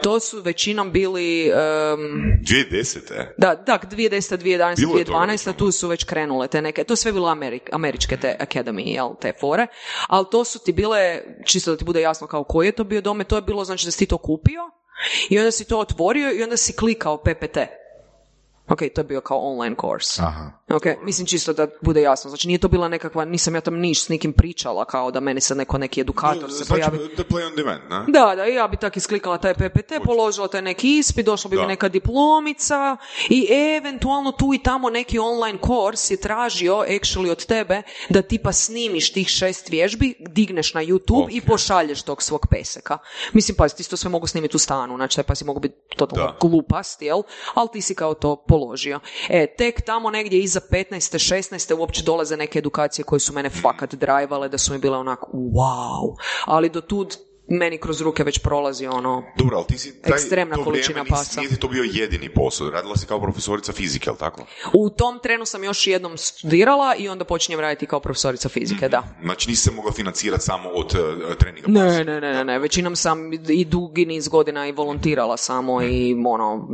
To su većinom bili... em, 2010. da, da, 2010, 2011, Bilo je toga 2012, tu su već krenule te neke, to sve bilo Amerik, američke te academy, jel, te fore, ali to su ti bile, čisto da ti bude jasno kao koji je to bio dome, to je bilo znači da si ti to kupio I onda si to otvorio i onda si klikao PPT. Ok, to je bio kao online course. Aha. Ok, mislim čisto da bude jasno. Znači nije to bila nekakva, nisam ja tam niš s nikim pričala kao da meni sad neko neki edukator se Znači, pojavi. the play on demand, ne? Da, da, i ja bi tak isklikala taj PPT, položila taj neki ispit, došla bi mi Da. neka diplomica i eventualno tu i tamo neki online kurs je tražio actually od tebe da tipa snimiš tih šest vježbi, digneš na YouTube i pošalješ tog svog peseka. Mislim, pa ti to sve mogu snimiti u stanu, znači taj pas je mogu biti totalno glupast, jel? Ali ti si kao to položio. E, tek tamo negdje iza 15. 16. uopće dolaze neke edukacije koje su mene fakat drajvale, da su mi bile onako wow. Ali do tud meni kroz ruke već prolazi ono Dobro, ali ti si taj, Ekstremna to količina nisi- pasa. Nije ti to bio jedini posao, radila si kao profesorica fizike, jel tako? U tom trenu sam još jednom studirala i onda počinjem raditi kao profesorica fizike, da. Znači nisi se mogla financirati samo od uh, treninga pasa. Ne, ne, ne, ne, ne, većinom sam i dugi niz godina i volontirala samo i ono,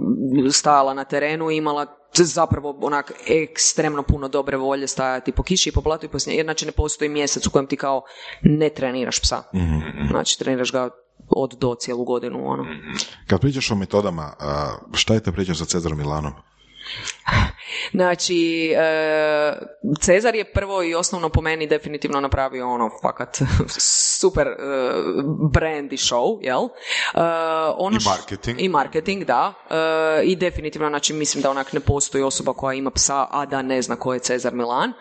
stajala na terenu i imala zapravo onak ekstremno puno dobre volje stajati po kiši i po blatu i po snijegu, jer znači ne postoji mjesec u kojem ti kao ne treniraš psa. Znači treniraš ga od do cijelu godinu, ono. Kad pričaš o metodama, šta je te priča sa Cezarom Milanom? Znači, e, Cezar je prvo i osnovno po meni definitivno napravio ono fakat super e, brand i show, jel? E, ono I š- marketing. I marketing, da. E, I definitivno, znači mislim da onak ne postoji osoba koja ima psa, a da ne zna ko je Cezar Milan.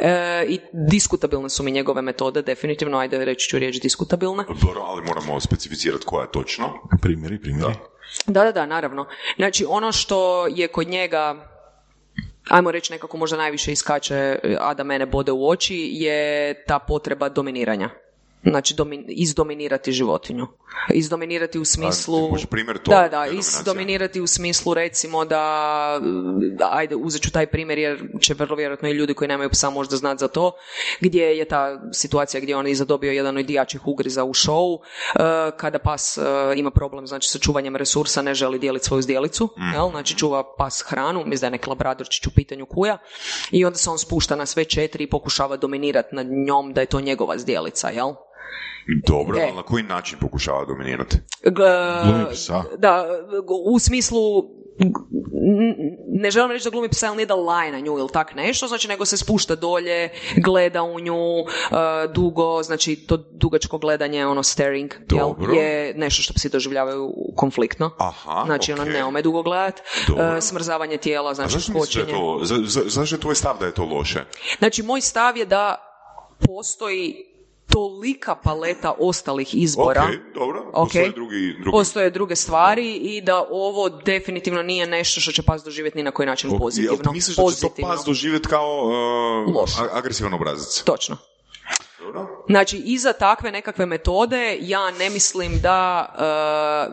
E, I diskutabilne su mi njegove metode, definitivno, ajde reći ću riječ diskutabilne. Dobro, ali moramo specificirati koja je točno. Primjeri, primjeri. Da, da, da, naravno. Znači, ono što je kod njega ajmo reći nekako možda najviše iskače, a da mene bode u oči, je ta potreba dominiranja. Znači, domin, izdominirati životinju. Izdominirati u smislu... primjer Da, da, izdominirati u smislu recimo da, da, ajde, uzet ću taj primjer jer će vrlo vjerojatno i ljudi koji nemaju psa možda znati za to, gdje je ta situacija gdje on je zadobio jedan od jačih ugriza u show, e, kada pas e, ima problem znači sa čuvanjem resursa, ne želi dijeliti svoju zdjelicu, jel? znači čuva pas hranu, mislim da je neki labradorčić u pitanju kuja, i onda se on spušta na sve četiri i pokušava dominirati nad njom da je to njegova zdjelica, jel? Dobro, E. ali na koji način pokušava dominirati? G- Glumi psa. Da, u smislu ne želim reći da glumi psa, ali nije da laje na nju ili tak nešto, znači nego se spušta dolje, gleda u nju, uh, dugo, znači to dugačko gledanje, ono staring, jel, je nešto što psi doživljavaju konfliktno. Aha, Znači, ono, okej. ne ome dugo gledat, uh, smrzavanje tijela, znači skočenje. to, za, za, zašto je tvoj stav da je to loše? Znači, moj stav je da postoji tolika paleta ostalih izbora. Ok, dobro, postoje drugi, drugi. Postoje druge stvari i da ovo definitivno nije nešto što će pas doživjeti ni na koji način pozitivno. ti misliš da će to pas doživjeti kao uh, Loš. agresivan obrazac? Točno. Znači, iza takve nekakve metode ja ne mislim da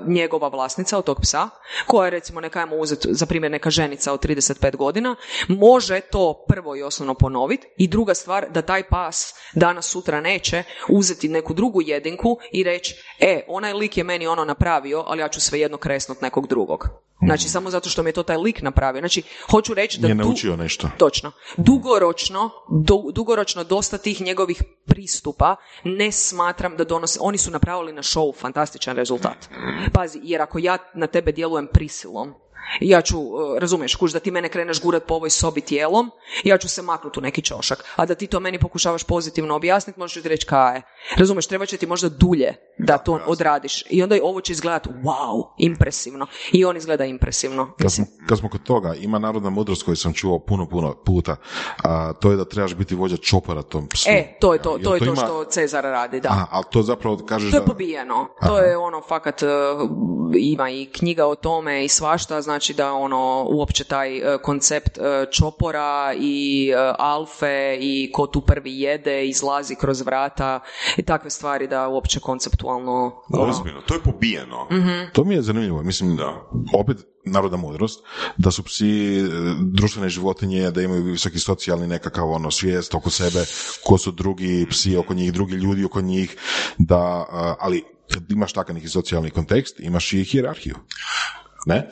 e, njegova vlasnica od tog psa, koja je recimo neka ajmo uzeti za primjer neka ženica od 35 godina, može to prvo i osnovno ponoviti i druga stvar da taj pas danas sutra neće uzeti neku drugu jedinku i reći e, onaj lik je meni ono napravio, ali ja ću svejedno kresnut nekog drugog. Znači, samo zato što mi je to taj lik napravio. Znači, hoću reći da Nije naučio nešto. Točno. Dugoročno, du- dugoročno dosta tih njegovih pristupa ne smatram da donose, oni su napravili na show fantastičan rezultat. Pazi, jer ako ja na tebe djelujem prisilom, ja ću, uh, razumiješ, kuž da ti mene kreneš gurat po ovoj sobi tijelom, ja ću se maknuti u neki čošak. A da ti to meni pokušavaš pozitivno objasniti, možeš ti reći kaj je. Razumiješ, treba će ti možda dulje da to odradiš. I onda ovo će izgledati wow, impresivno. I on izgleda impresivno. Kad smo, kad smo kod toga, ima narodna mudrost koju sam čuo puno, puno puta, a to je da trebaš biti vođa čopora tom psu. E, to je to, to je to ima- što Cezar radi, da. A, ali to zapravo kažeš To je da... pobijeno. To je ono fakat uh, ima i knjiga o tome i svašta, znači da ono uopće taj uh, koncept uh, čopora i uh, alfe i ko tu prvi jede, izlazi kroz vrata i takve stvari da uopće konceptualno ono, Ozbiljno, to je pobijeno. To mi je zanimljivo, mislim, Da. opet narodna mudrost, da su psi e, društvene životinje, da imaju visoki socijalni nekakav ono svijest oko sebe, ko su drugi psi oko njih, drugi ljudi oko njih, da, ali kad imaš takav neki socijalni kontekst, imaš i hijerarhiju. Ne? E,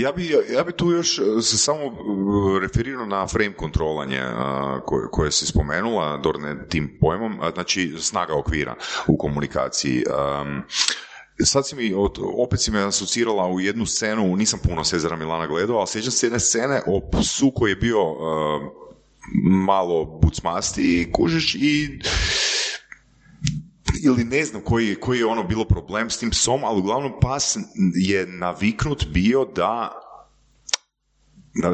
Ja bi, ja bi tu još e, se samo e, referirao na frame kontrolanje koje, koje si spomenula, Dorne, tim pojmom, znači snaga okvira u komunikaciji. Sad si mi, opet si me asocirala u jednu scenu, nisam puno Cezara Milana gledao, ali sjećam se jedne scene o psu koji je bio malo bucmasti i kužiš i ili ne znam koji, koji je ono bilo problem s tim psom, ali uglavnom pas je naviknut bio da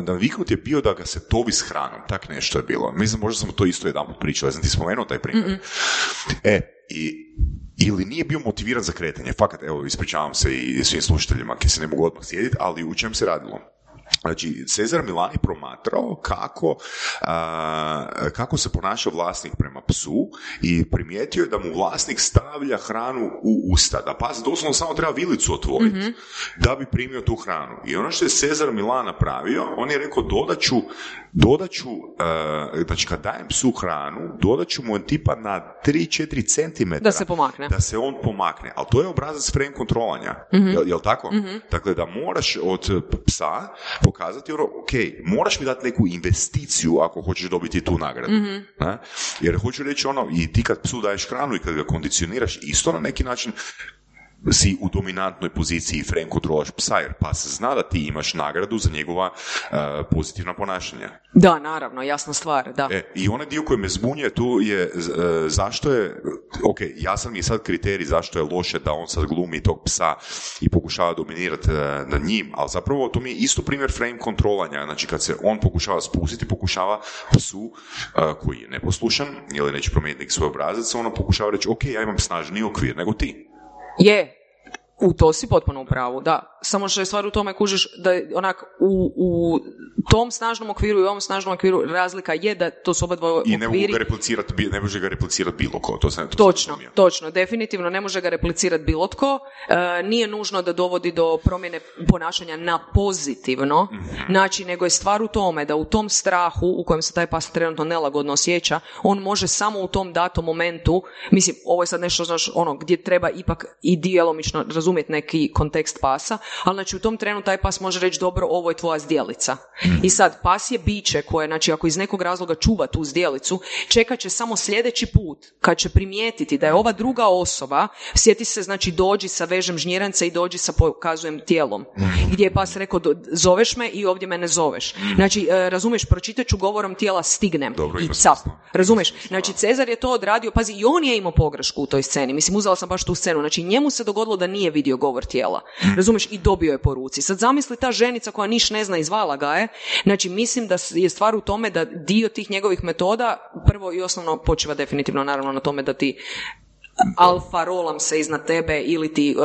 naviknut je bio da ga se tovi s hranom, tak nešto je bilo. Mislim, možda sam to isto jedan pričao, ja sam ti spomenuo taj primjer. E, i ili nije bio motiviran za kretanje. Fakat, evo, ispričavam se i svim slušateljima koji se ne mogu odmah sjediti, ali u čem se radilo? Znači, Cezar Milan je promatrao kako, kako se ponaša vlasnik prema psu i primijetio je da mu vlasnik stavlja hranu u usta, da pas doslovno samo treba vilicu otvoriti mhm. da bi primio tu hranu. I ono što je Cezar Milan napravio, on je rekao dodaću, dodaću znači kad dajem psu hranu, dodaću mu tipa na 3-4 cm da se pomakne. Da se on pomakne. Ali to je obrazac frame kontrolanja. mm Jel, jel tako? mm Dakle, da moraš od psa pokazati ono, ok, moraš mi dati neku investiciju ako hoćeš dobiti tu nagradu. mm Jer hoću reći ono, i ti kad psu daješ hranu i kad ga kondicioniraš, isto na neki način si u dominantnoj poziciji frame kontrolaš psa, jer pas zna da ti imaš nagradu za njegova uh, pozitivna ponašanja. Da, naravno, jasna stvar, da. E, I onaj dio koji me zbunjuje tu je uh, zašto je, ok, jasan mi je sad kriterij zašto je loše da on sad glumi tog psa i pokušava dominirati uh, na njim, ali zapravo to mi je isto primjer frame kontrolanja, znači kad se on pokušava spustiti, pokušava psu koji je neposlušan ili neće promijeniti svoj obrazac, ono pokušava reći, ok, ja imam snažniji okvir nego ti. Je, u to si potpuno u pravu, da. Samo što je stvar u tome kužiš da onak u, u tom snažnom okviru i ovom snažnom okviru razlika je da to su oba dva okviri... I ne, mogu ga replicirati, ne može ga replicirati bilo ko, to sam Točno, točno, definitivno ne može ga replicirati bilo tko. E, nije nužno da dovodi do promjene ponašanja na pozitivno, mm znači nego je stvar u tome da u tom strahu u kojem se taj pas trenutno nelagodno osjeća, on može samo u tom datom momentu, mislim, ovo je sad nešto znaš, ono, gdje treba ipak i djelomično razumjeti neki kontekst pasa, ali znači u tom trenu taj pas može reći dobro, ovo je tvoja zdjelica. I sad, pas je biće koje, znači ako iz nekog razloga čuva tu zdjelicu, čekat će samo sljedeći put kad će primijetiti da je ova druga osoba, sjeti se, znači dođi sa vežem žnjiranca i dođi sa pokazujem tijelom. Gdje je pas rekao, zoveš me i ovdje me ne zoveš. Znači, e, razumiješ, pročitat ću govorom tijela stignem Dobro, i cap. Razumiješ? Znači, Cezar je to odradio, pazi, i on je imao pogrešku u toj sceni. Mislim, uzela sam baš tu scenu. Znači, njemu se dogodilo da nije vidio govor tijela. Razumiješ? I dobio je po ruci. Sad zamisli ta ženica koja niš ne zna, izvala ga je. Znači, mislim da je stvar u tome da dio tih njegovih metoda prvo i osnovno počiva definitivno naravno na tome da ti alfa rolam se iznad tebe ili ti uh,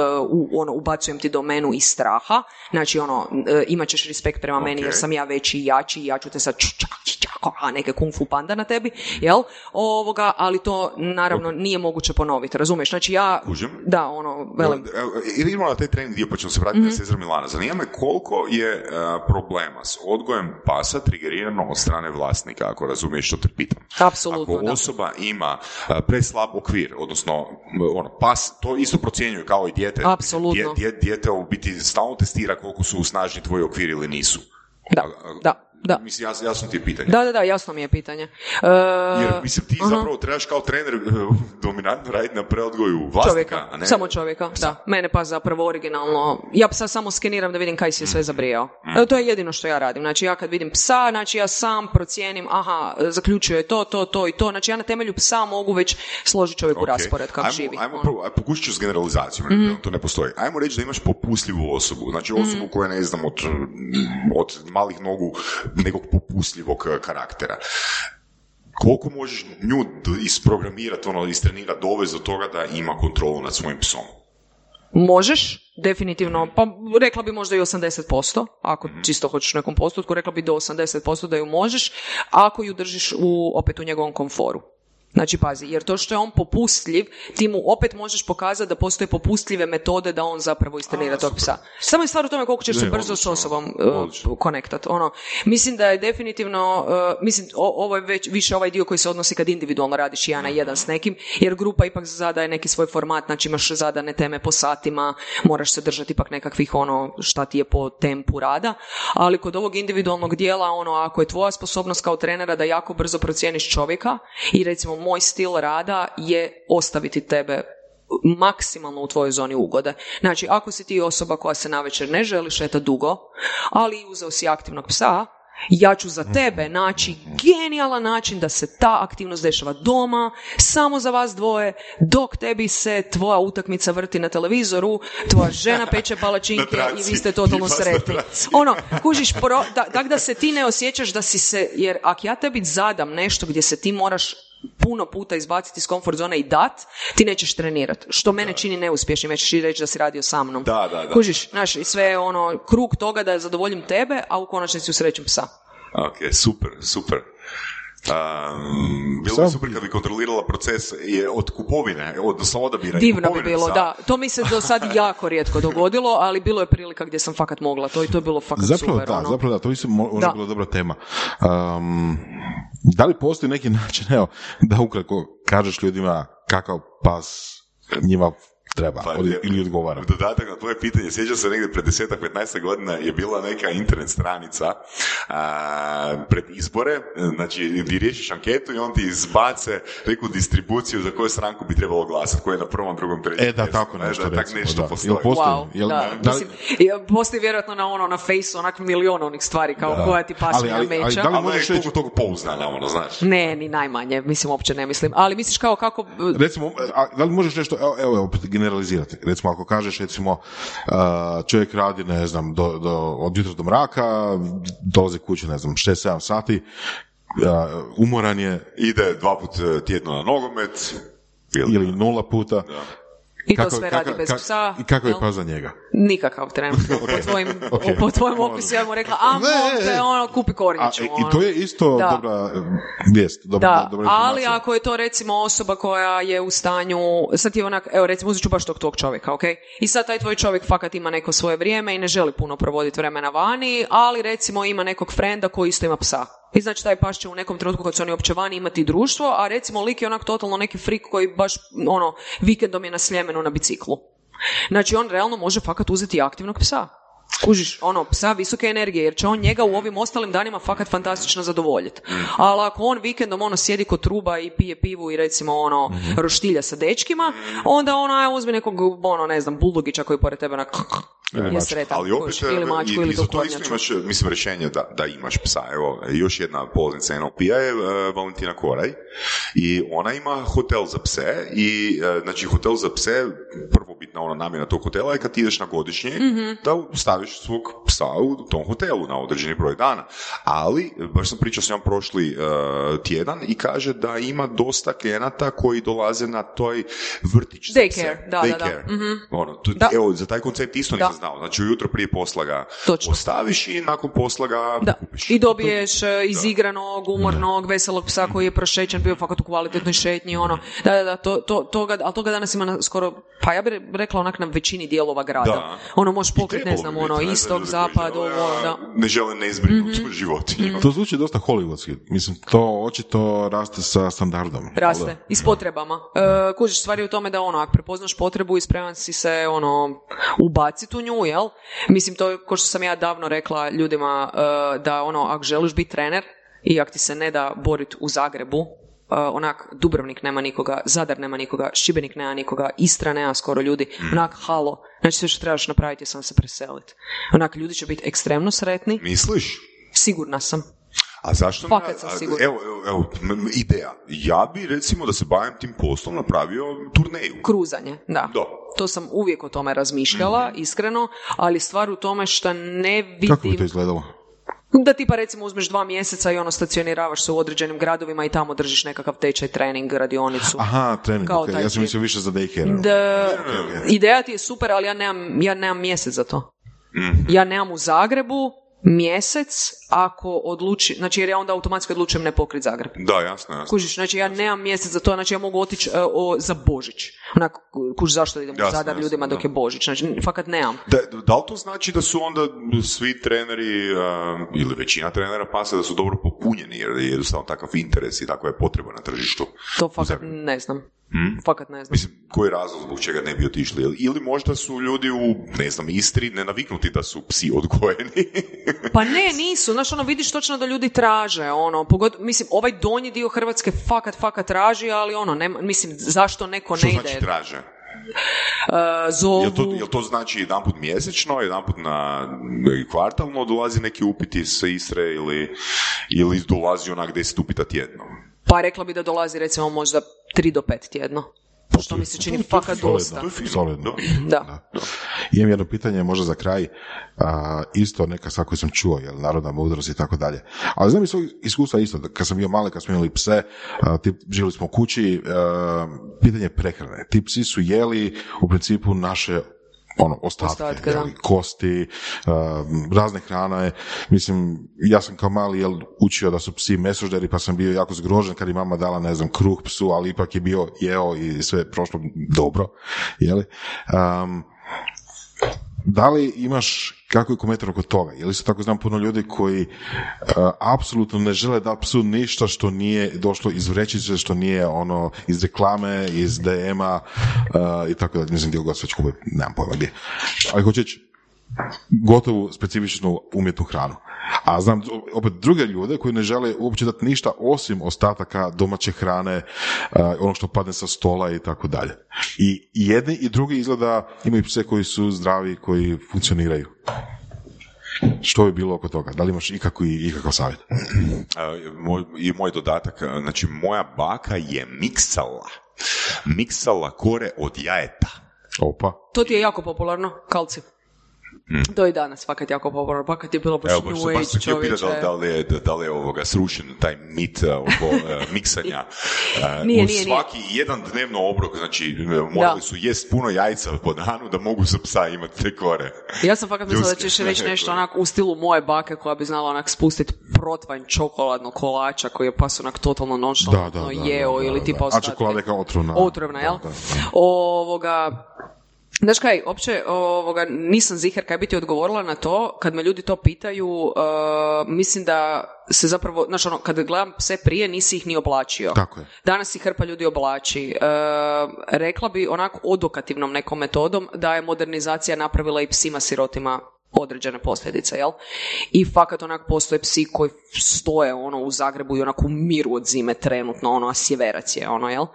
ono, ubacujem ti domenu iz straha, znači ono, uh, imat ćeš respekt prema meni jer sam ja veći i jači i ja ću te sad a neke kung fu panda na tebi, jel? Ovoga, ali to naravno nije moguće ponoviti, razumiješ? Znači ja, da, ono, velim. Idemo na taj trening dio, pa ćemo se vratiti mm-hmm. na Cezar Milana. Zanima me koliko je uh, problema s odgojem pasa trigerirano od strane vlasnika, ako razumiješ što te pitam. Apsolutno, Ako osoba ima uh, preslab okvir, odnosno ono, pas, to isto procjenjuje kao i dijete. Apsolutno. Dijete u biti stalno testira koliko su snažni tvoji okviri ili nisu. Da, da. Da. Mislim, jasno, jasno ti je pitanje. Da, da, da, jasno mi je pitanje. Uh, Jer, mislim, ti uh zapravo trebaš kao trener uh, dominantno raditi na preodgoju vlasnika, čovjeka, a ne... Samo čovjeka, da. Mene pa zapravo originalno, ja psa samo skeniram da vidim kaj si je sve mm. zabrijao. Mm. To je jedino što ja radim. Znači, ja kad vidim psa, znači ja sam procijenim, aha, zaključio je to, to, to i to. Znači, ja na temelju psa mogu već složiti čovjeku okay. raspored kako ajmo, živi. Ajmo, ono. prvo, pokušat ću s generalizacijom, mm to ne postoji. Ajmo reći da imaš popusljivu osobu. Znači, osobu mm koja, ne znam, od, od malih nogu nekog popustljivog e, karaktera. Koliko možeš nju isprogramirati, ono, istrenirati, dovesti do toga da ima kontrolu nad svojim psom? Možeš, definitivno, pa rekla bi možda i 80%, ako mm čisto hoćeš u nekom postotku, rekla bi do 80% da ju možeš, ako ju držiš u, opet u njegovom komforu. Znači, pazi, jer to što je on popustljiv, ti mu opet možeš pokazati da postoje popustljive metode da on zapravo istrenira tog psa. Samo je stvar u tome koliko ćeš se brzo s osobom uh, konektat. Ono, mislim da je definitivno, uh, mislim, ovo je već više ovaj dio koji se odnosi kad individualno radiš jedan na jedan s nekim, jer grupa ipak zadaje neki svoj format, znači imaš zadane teme po satima, moraš se držati ipak nekakvih ono šta ti je po tempu rada, ali kod ovog individualnog dijela, ono, ako je tvoja sposobnost kao trenera da jako brzo procijeniš čovjeka i recimo moj stil rada je ostaviti tebe maksimalno u tvojoj zoni ugode. Znači, ako si ti osoba koja se navečer ne želi šetati dugo, ali uzeo si aktivnog psa, ja ću za tebe naći genijalan način da se ta aktivnost dešava doma, samo za vas dvoje, dok tebi se tvoja utakmica vrti na televizoru, tvoja žena peče palačinke i vi ste totalno sretni. Ono, kužiš, tak da se ti ne osjećaš da si se, jer ako ja tebi zadam nešto gdje se ti moraš puno puta izbaciti iz komfort zone i dat, ti nećeš trenirati. Što mene čini neuspješnim, nećeš reći da si radio sa mnom. Da, da, da. Kužiš, znaš, i sve ono, krug toga da zadovoljim tebe, a u konačnici usrećem psa. Ok, super, super. Um, bilo bi super kad bi kontrolirala proces je od kupovine, odnosno odabira Divno bi bilo, da. To mi se do sad jako rijetko dogodilo, ali bilo je prilika gdje sam fakat mogla to i to je bilo fakat zapravo super. Da, ono. Zapravo da, to bi se možda bila dobra tema. Um, da li postoji neki način, evo, da ukratko kažeš ljudima kakav pas njima treba pa, ili odgovara. Dodatak na tvoje pitanje, sjećam se negdje pred 10-15 godina je bila neka internet stranica a, pred izbore, znači ti riješiš anketu i on ti izbace neku distribuciju za koju stranku bi trebalo glasati, koja je na prvom, drugom, trećem. E da, tako nešto, da, tak nešto da. postoji. Jel postoji? Wow, Jel, da. da, Mislim, postoji vjerojatno na ono, na face onak milion onih stvari kao da. koja ti pasuje ali, ali, meća. Ali, da li možeš reći toga pouzdana, ono, znaš? Ne, ni najmanje, mislim, uopće ne mislim. Ali misliš kao kako... Recimo, a, da li možeš nešto, evo, evo, opet generalizirati, recimo ako kažeš recimo uh, čovjek radi ne znam do, do, od jutra do mraka dolazi kući ne znam 6-7 sati uh, umoran je ide dva put tjedno na nogomet ili, ili nula puta da. I to sve radi bez psa. I kako je pas za njega? Nikakav trenutno. Po tvojim, okay. po tvojim opisu ja mu rekla, a ne, ono, kupi kornjaču. I to je isto da. dobra vijest. Dobra, da, dobra ali ako je to recimo osoba koja je u stanju, sad je onak, evo recimo uzet ću baš tog tog čovjeka, ok? I sad taj tvoj čovjek fakat ima neko svoje vrijeme i ne želi puno provoditi vremena vani, ali recimo ima nekog frenda koji isto ima psa. I znači taj pas će u nekom trenutku kad su oni opće vani imati društvo, a recimo lik je onak totalno neki frik koji baš ono vikendom je na Sljemenu na biciklu. Znači on realno može fakat uzeti aktivnog psa. Kužiš, ono, psa visoke energije, jer će on njega u ovim ostalim danima fakat fantastično zadovoljiti. Ali ako on vikendom ono sjedi kod truba i pije pivu i recimo ono roštilja sa dečkima, onda ono, aj uzmi nekog, ono, ne znam, buldogića koji pored tebe na je sretan, ali opet, ili mačku, i, ili i za to isto imaš, mislim, rješenje da, da imaš psa. Evo, još jedna polaznica NLP-a je uh, Valentina Koraj i ona ima hotel za pse i, uh, znači, hotel za pse, prvo bitna ona namjena tog hotela je kad ti ideš na godišnji, mm-hmm. da staviš svog psa u tom hotelu na određeni broj dana. Ali, baš sam pričao s njom prošli uh, tjedan i kaže da ima dosta klijenata koji dolaze na toj vrtić za pse. Daycare, da, da, da. Mm-hmm. Ono, tu, da. Evo, za taj koncept isto nisam znao. Znači, ujutro prije posla ga Točno. ostaviš i nakon posla ga da. kupiš. I dobiješ da. izigranog, umornog, veselog psa koji je prošećen, bio fakat u kvalitetnoj šetnji, ono. Da, da, da, to, to, toga, ali toga danas ima na skoro, pa ja bih rekla onak na većini dijelova grada. Da. Ono, možeš pokriti, ne znam, ono, biti, istog, ne zapad, ovo, da. Ne žele neizbrinuti mm-hmm. životinju. To zvuči dosta hollywoodski. Mislim, to očito raste sa standardom. Raste. I s potrebama. E, kužiš, stvari u tome da ono, ako prepoznaš potrebu i spreman si se, ono, ubaciti u nju, jel? Mislim, to je, ko što sam ja davno rekla ljudima, e, da ono, ako želiš biti trener i ako ti se ne da boriti u Zagrebu, onak Dubrovnik nema nikoga, Zadar nema nikoga, Šibenik nema nikoga, Istra nema skoro ljudi, onak halo, znači sve što trebaš napraviti je sam se preseliti. Onak ljudi će biti ekstremno sretni. Misliš? Sigurna sam. A zašto ne? Fakat sam sigurna. Evo, evo, evo, ideja. Ja bi recimo da se bavim tim poslom napravio turneju. Kruzanje, da. Da. To sam uvijek o tome razmišljala, iskreno, ali stvar u tome što ne vidim... Kako bi to izgledalo? Da ti pa recimo uzmeš dva mjeseca i ono stacioniravaš se u određenim gradovima i tamo držiš nekakav tečaj, trening, radionicu. Aha, trening, Kao okay. taj ja sam mislio više za daycare. Da, ideja ti je super, ali ja nemam, ja nemam mjesec za to. Ja nemam u Zagrebu mjesec ako odluči, znači jer ja onda automatski odlučujem ne pokrit Zagreb. Da, jasno, jasno. Kužiš, znači ja nemam mjesec za to, znači ja mogu otići e, o, za Božić. Onak, kužiš zašto idem u Jasno, Zadar jasno, ljudima dok da. je Božić, znači fakat nemam. Da, da li to znači da su onda svi treneri um, ili većina trenera pasa da su dobro popunjeni jer je jednostavno takav interes i takva je potreba na tržištu? To fakat ne znam. Hmm? Fakat ne znam. Mislim, koji je razlog zbog čega ne bi otišli? Ili- možda su ljudi u, ne znam, Istri nenaviknuti da su psi odgojeni? Pa ne, nisu. Znaš, ono, vidiš točno da ljudi traže, ono, pogod, mislim, ovaj donji dio Hrvatske fakat, fakat traži, ali ono, nema, mislim, zašto neko Što ne znači ide? traže? zovu. Jel to, jel to znači jedan put mjesečno, jedan put na kvartalno dolazi neki upit iz Istre ili, ili dolazi onak deset upita tjedno? Pa rekla bi da dolazi recimo možda 3 do 5 tjedno. Što mi se čini fakat dosta. Solidno. Da. Imam jedno pitanje, možda za kraj, a, isto neka stvar koju sam čuo, jel, narodna mudrost i tako dalje. Ali znam iz svog iskustva isto, da kad sam bio mali, kad smo imali pse, a, ti, živjeli smo u kući, a, pitanje prehrane. Ti psi su jeli u principu naše ono, ostatke, Ostatke, jel, da. kosti, uh, razne hrane. Mislim, ja sam kao mali jel, učio da su psi mesožderi, pa sam bio jako zgrožen kad je mama dala, ne znam, kruh psu, ali ipak je bio jeo i sve je prošlo dobro, jeli? Um, da li imaš kako je komentar oko toga? Je li se tako znam puno ljudi koji uh, apsolutno ne žele dati psu ništa što nije došlo iz vrećice, što nije ono iz reklame, iz DM-a i tako da, mislim gdje god već nemam pojma gdje. Ali hoću reći, gotovu specifičnu umjetnu hranu. A znam opet druge ljude koji ne žele uopće dati ništa osim ostataka domaće hrane, uh, ono što padne sa stola i tako dalje. I i jedni i drugi izgleda imaju pse koji su zdravi, koji funkcioniraju. Što bi bilo oko toga? Da li imaš ikakvi, ikakav savjet? A, moj, I moj dodatak, a, znači moja baka je miksala, miksala kore od jajeta. Opa. To ti je jako popularno, kalci. To je i danas fakat jako popularno, pa kad je bilo baš Evo, new sam age pitati čovječe. da, da li je, da li je ovoga srušen taj mit a, oko a, miksanja. A, Nije, nije, nije. svaki jedan dnevno obrok, znači morali Da. su jest puno jajca po danu da mogu za psa imati te kore. Ja sam fakat mislila da ćeš reći nešto onak u stilu moje bake koja bi znala onak spustiti protvanj čokoladnog kolača koji je pas onak totalno Da, da, nonšalantno da, jeo da, da, ili tipa A ostatke. čokolada je kao otrovna. Otrovna, jel? Da, da, da. Ovoga, Znaš kaj, opće ovoga, nisam zihar kaj bi ti odgovorila na to, kad me ljudi to pitaju, uh, mislim da se zapravo, znaš ono, kad gledam pse prije, nisi ih ni oblačio. Tako je. Danas ih hrpa ljudi oblači. Uh, rekla bi onako odokativnom nekom metodom da je modernizacija napravila i psima sirotima određene posljedice, jel? I fakat onak postoje psi koji stoje ono u Zagrebu i onako miru od zime trenutno, ono, a sjeverac je, ono, jel?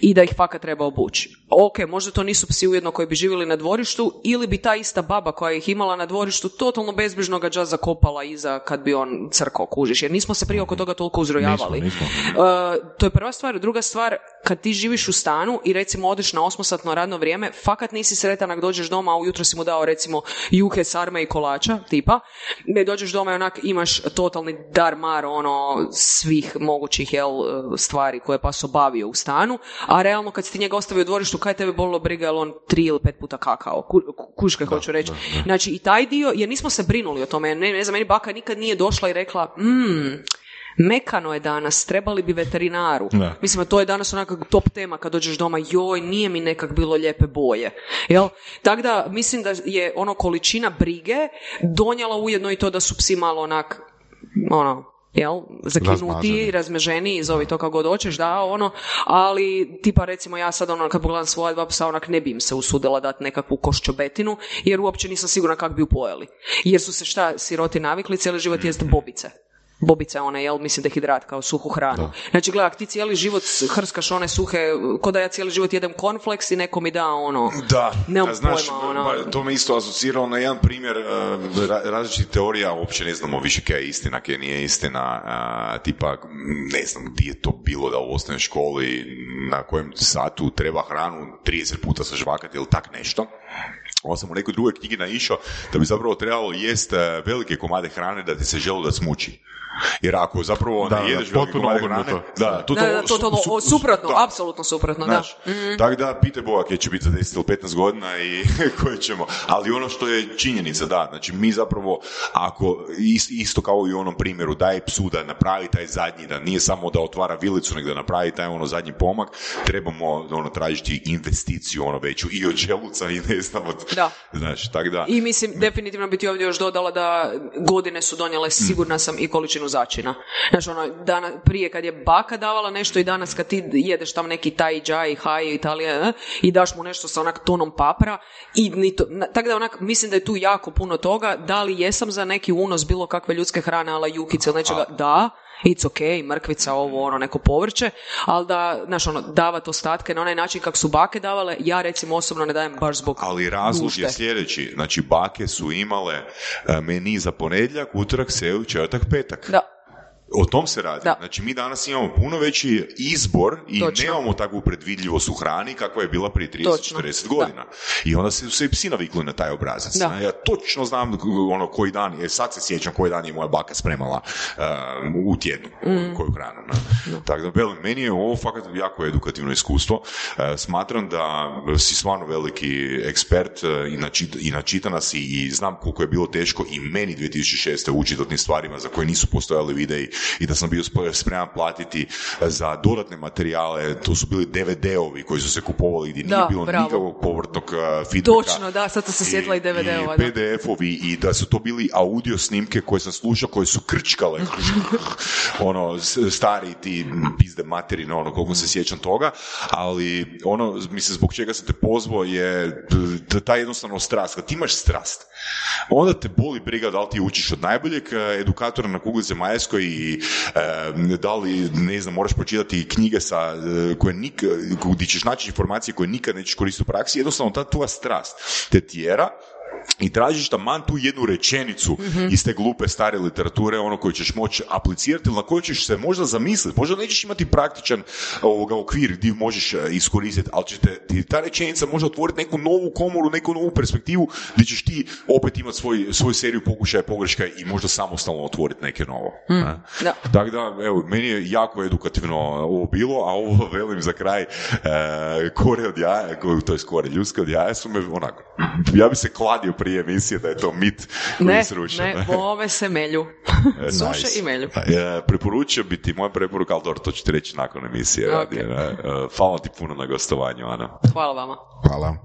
I da ih fakat treba obući. Ok, možda to nisu psi ujedno koji bi živjeli na dvorištu ili bi ta ista baba koja ih imala na dvorištu totalno bezbrižno ga dža zakopala iza kad bi on crkao, kužiš, jer nismo se prije oko toga toliko uzrojavali. Nismo, nismo. Uh, to je prva stvar. Druga stvar, kad ti živiš u stanu i recimo odeš na osmosatno radno vrijeme, fakat nisi sretan ako dođeš doma, a ujutro si mu dao recimo juhe, sarme i kolača, tipa, ne dođeš doma i onak imaš totalni darmar ono svih mogućih jel, stvari koje je pas obavio u stanu, a realno kad si ti njega ostavio u dvorištu, kaj tebe bolilo briga, jel on tri ili pet puta kakao, Ku, ku- kužiš kaj hoću reći. Znači i taj dio, jer nismo se brinuli o tome, ne, ne znam, meni baka nikad nije došla i rekla, mm, Mekano je danas, trebali bi veterinaru. Da. Mislim, to je danas onaka top tema kad dođeš doma, joj, nije mi nekak bilo lijepe boje. Jel? Tako da, mislim da je ono količina brige donijela ujedno i to da su psi malo onak, ono, jel, zakinuti, razmeženi, zovi to kako god hoćeš, da, ono, ali tipa recimo ja sad ono, kad pogledam svoja dva psa, onak ne bi im se usudila dati nekakvu koščobetinu, jer uopće nisam sigurna kako bi ju pojeli. Jer su se šta siroti navikli cijeli život jest bobice. Bobice one, jel, mislim dehidrat kao suhu hranu. Znači, gledaj, ti cijeli život hrskaš one suhe, ko da ja cijeli život jedem cornflakes i neko mi da ono... Da, Nemam a znaš, pojma, ono. ba- to me isto asociralo na jedan primjer uh, ra- različitih teorija, uopće ne znamo više kaj je istina, kaj nije istina, a, tipa, ne znam gdje je to bilo da u osnovnoj školi, na kojem satu treba hranu 30 puta sažvakati ili tak nešto. Ovo sam u nekoj drugoj knjigi naišao da bi zapravo trebalo jest e, velike komade hrane da ti se želudac muči. Jer ako zapravo Da, ne da, jedeš velike potpuno hrane, da, to, Da, da, totalno, o, suprotno, da. apsolutno suprotno, Znaš, da. Mhm. Tako da, pitaj Boga kje će biti za 10 ili 15 godina i koje ćemo. Ali ono što je činjenica, da, znači mi zapravo, ako is- isto kao i u onom primjeru, daj psu da napravi taj zadnji, da nije samo da otvara vilicu, nego da napravi taj ono zadnji pomak, trebamo ono tražiti investiciju ono veću i od želuca i ne znam od... Da. Znaš, tako da... I mislim, definitivno bi ti ovdje još dodala da godine su donijele, sigurna sam, i količinu začina. Znači, ono, dana, prije kad je baka davala nešto i danas kad ti jedeš tam neki taj džaj, haj, Italija, eh, i daš mu nešto sa onak tonom papra, i ni to, na- tako da onak, mislim da je tu jako puno toga, da li jesam za neki unos bilo kakve ljudske hrane, ala jukice ili nečega, da, it's ok, mrkvica, ovo, ono, neko povrće, ali da, znaš, ono, davat ostatke na onaj način kako su bake davale, ja recimo osobno ne dajem baš zbog Ali razlog je sljedeći, znači bake su imale e, meni za ponedjeljak, utorak, srijedu, četvrtak, petak. Da. O tom se radi. Da. Znači, mi danas imamo puno veći izbor i Točno. nemamo takvu predvidljivost u hrani kakva je bila prije Točno. 30-40 godina. I onda se, su i psi navikli na taj obrazac. Da. Ja točno znam ono koji dan, jer sad se sjećam koji dan je moja baka spremala uh, u tjednu Mm. koju hranu. Tako da, velim, meni je ovo fakat jako edukativno iskustvo. Uh, smatram da si stvarno veliki ekspert uh, i, načita, i načitana si i znam koliko je bilo teško i meni 2006. učiti o tim stvarima za koje nisu postojali videi i da sam bio sp- spreman platiti za dodatne materijale, to su bili DVD-ovi koji su se kupovali gdje nije Da, bilo bravo. nikakvog povrtnog uh, feedbacka. Točno, da, sad sam se sjetila i DVD-ova, I da. PDF-ovi i da su to bili audio snimke koje sam slušao, koje su krčkale. ono, stari ti pizde materine, ono, koliko se sjećam toga, ali ono, mislim, zbog čega sam te pozvao je t- ta jednostavno strast. Kad ti imaš strast, onda te boli briga da li ti učiš od najboljeg eh, edukatora na kugli zemaljskoj i eh, da li, ne znam, moraš pročitati knjige sa, eh, koje nik, gdje ćeš naći informacije koje nikad nećeš koristiti u praksi, jednostavno ta tvoja strast te tjera i tražiš taman tu jednu rečenicu iz te glupe stare literature, ono koju ćeš moći aplicirati ili na koju ćeš se možda zamisliti. Možda nećeš imati praktičan ovoga okvir gdje možeš e, iskoristiti, ali će te, ti ta rečenica može otvoriti neku novu komoru, neku novu perspektivu gdje ćeš ti opet imati svoj, svoju seriju pokušaja pogreška i možda samostalno otvoriti neke novo. ne? Da. Tako da, evo, meni je jako edukativno ovo bilo, a ovo velim za kraj, e, kore od jaja, to je kore ljudske od jaja su me onako, ja bi se kladio prije emisije da je to mit koji Ne, srušen. ne, ove se melju. E, Suše nice. i melju. E, preporučio bi ti, moja preporuka, ali dobro, to ću ti reći nakon emisije. Ok. radi, ne? E, hvala ti puno na gostovanju, Ana. Hvala vama. Hvala.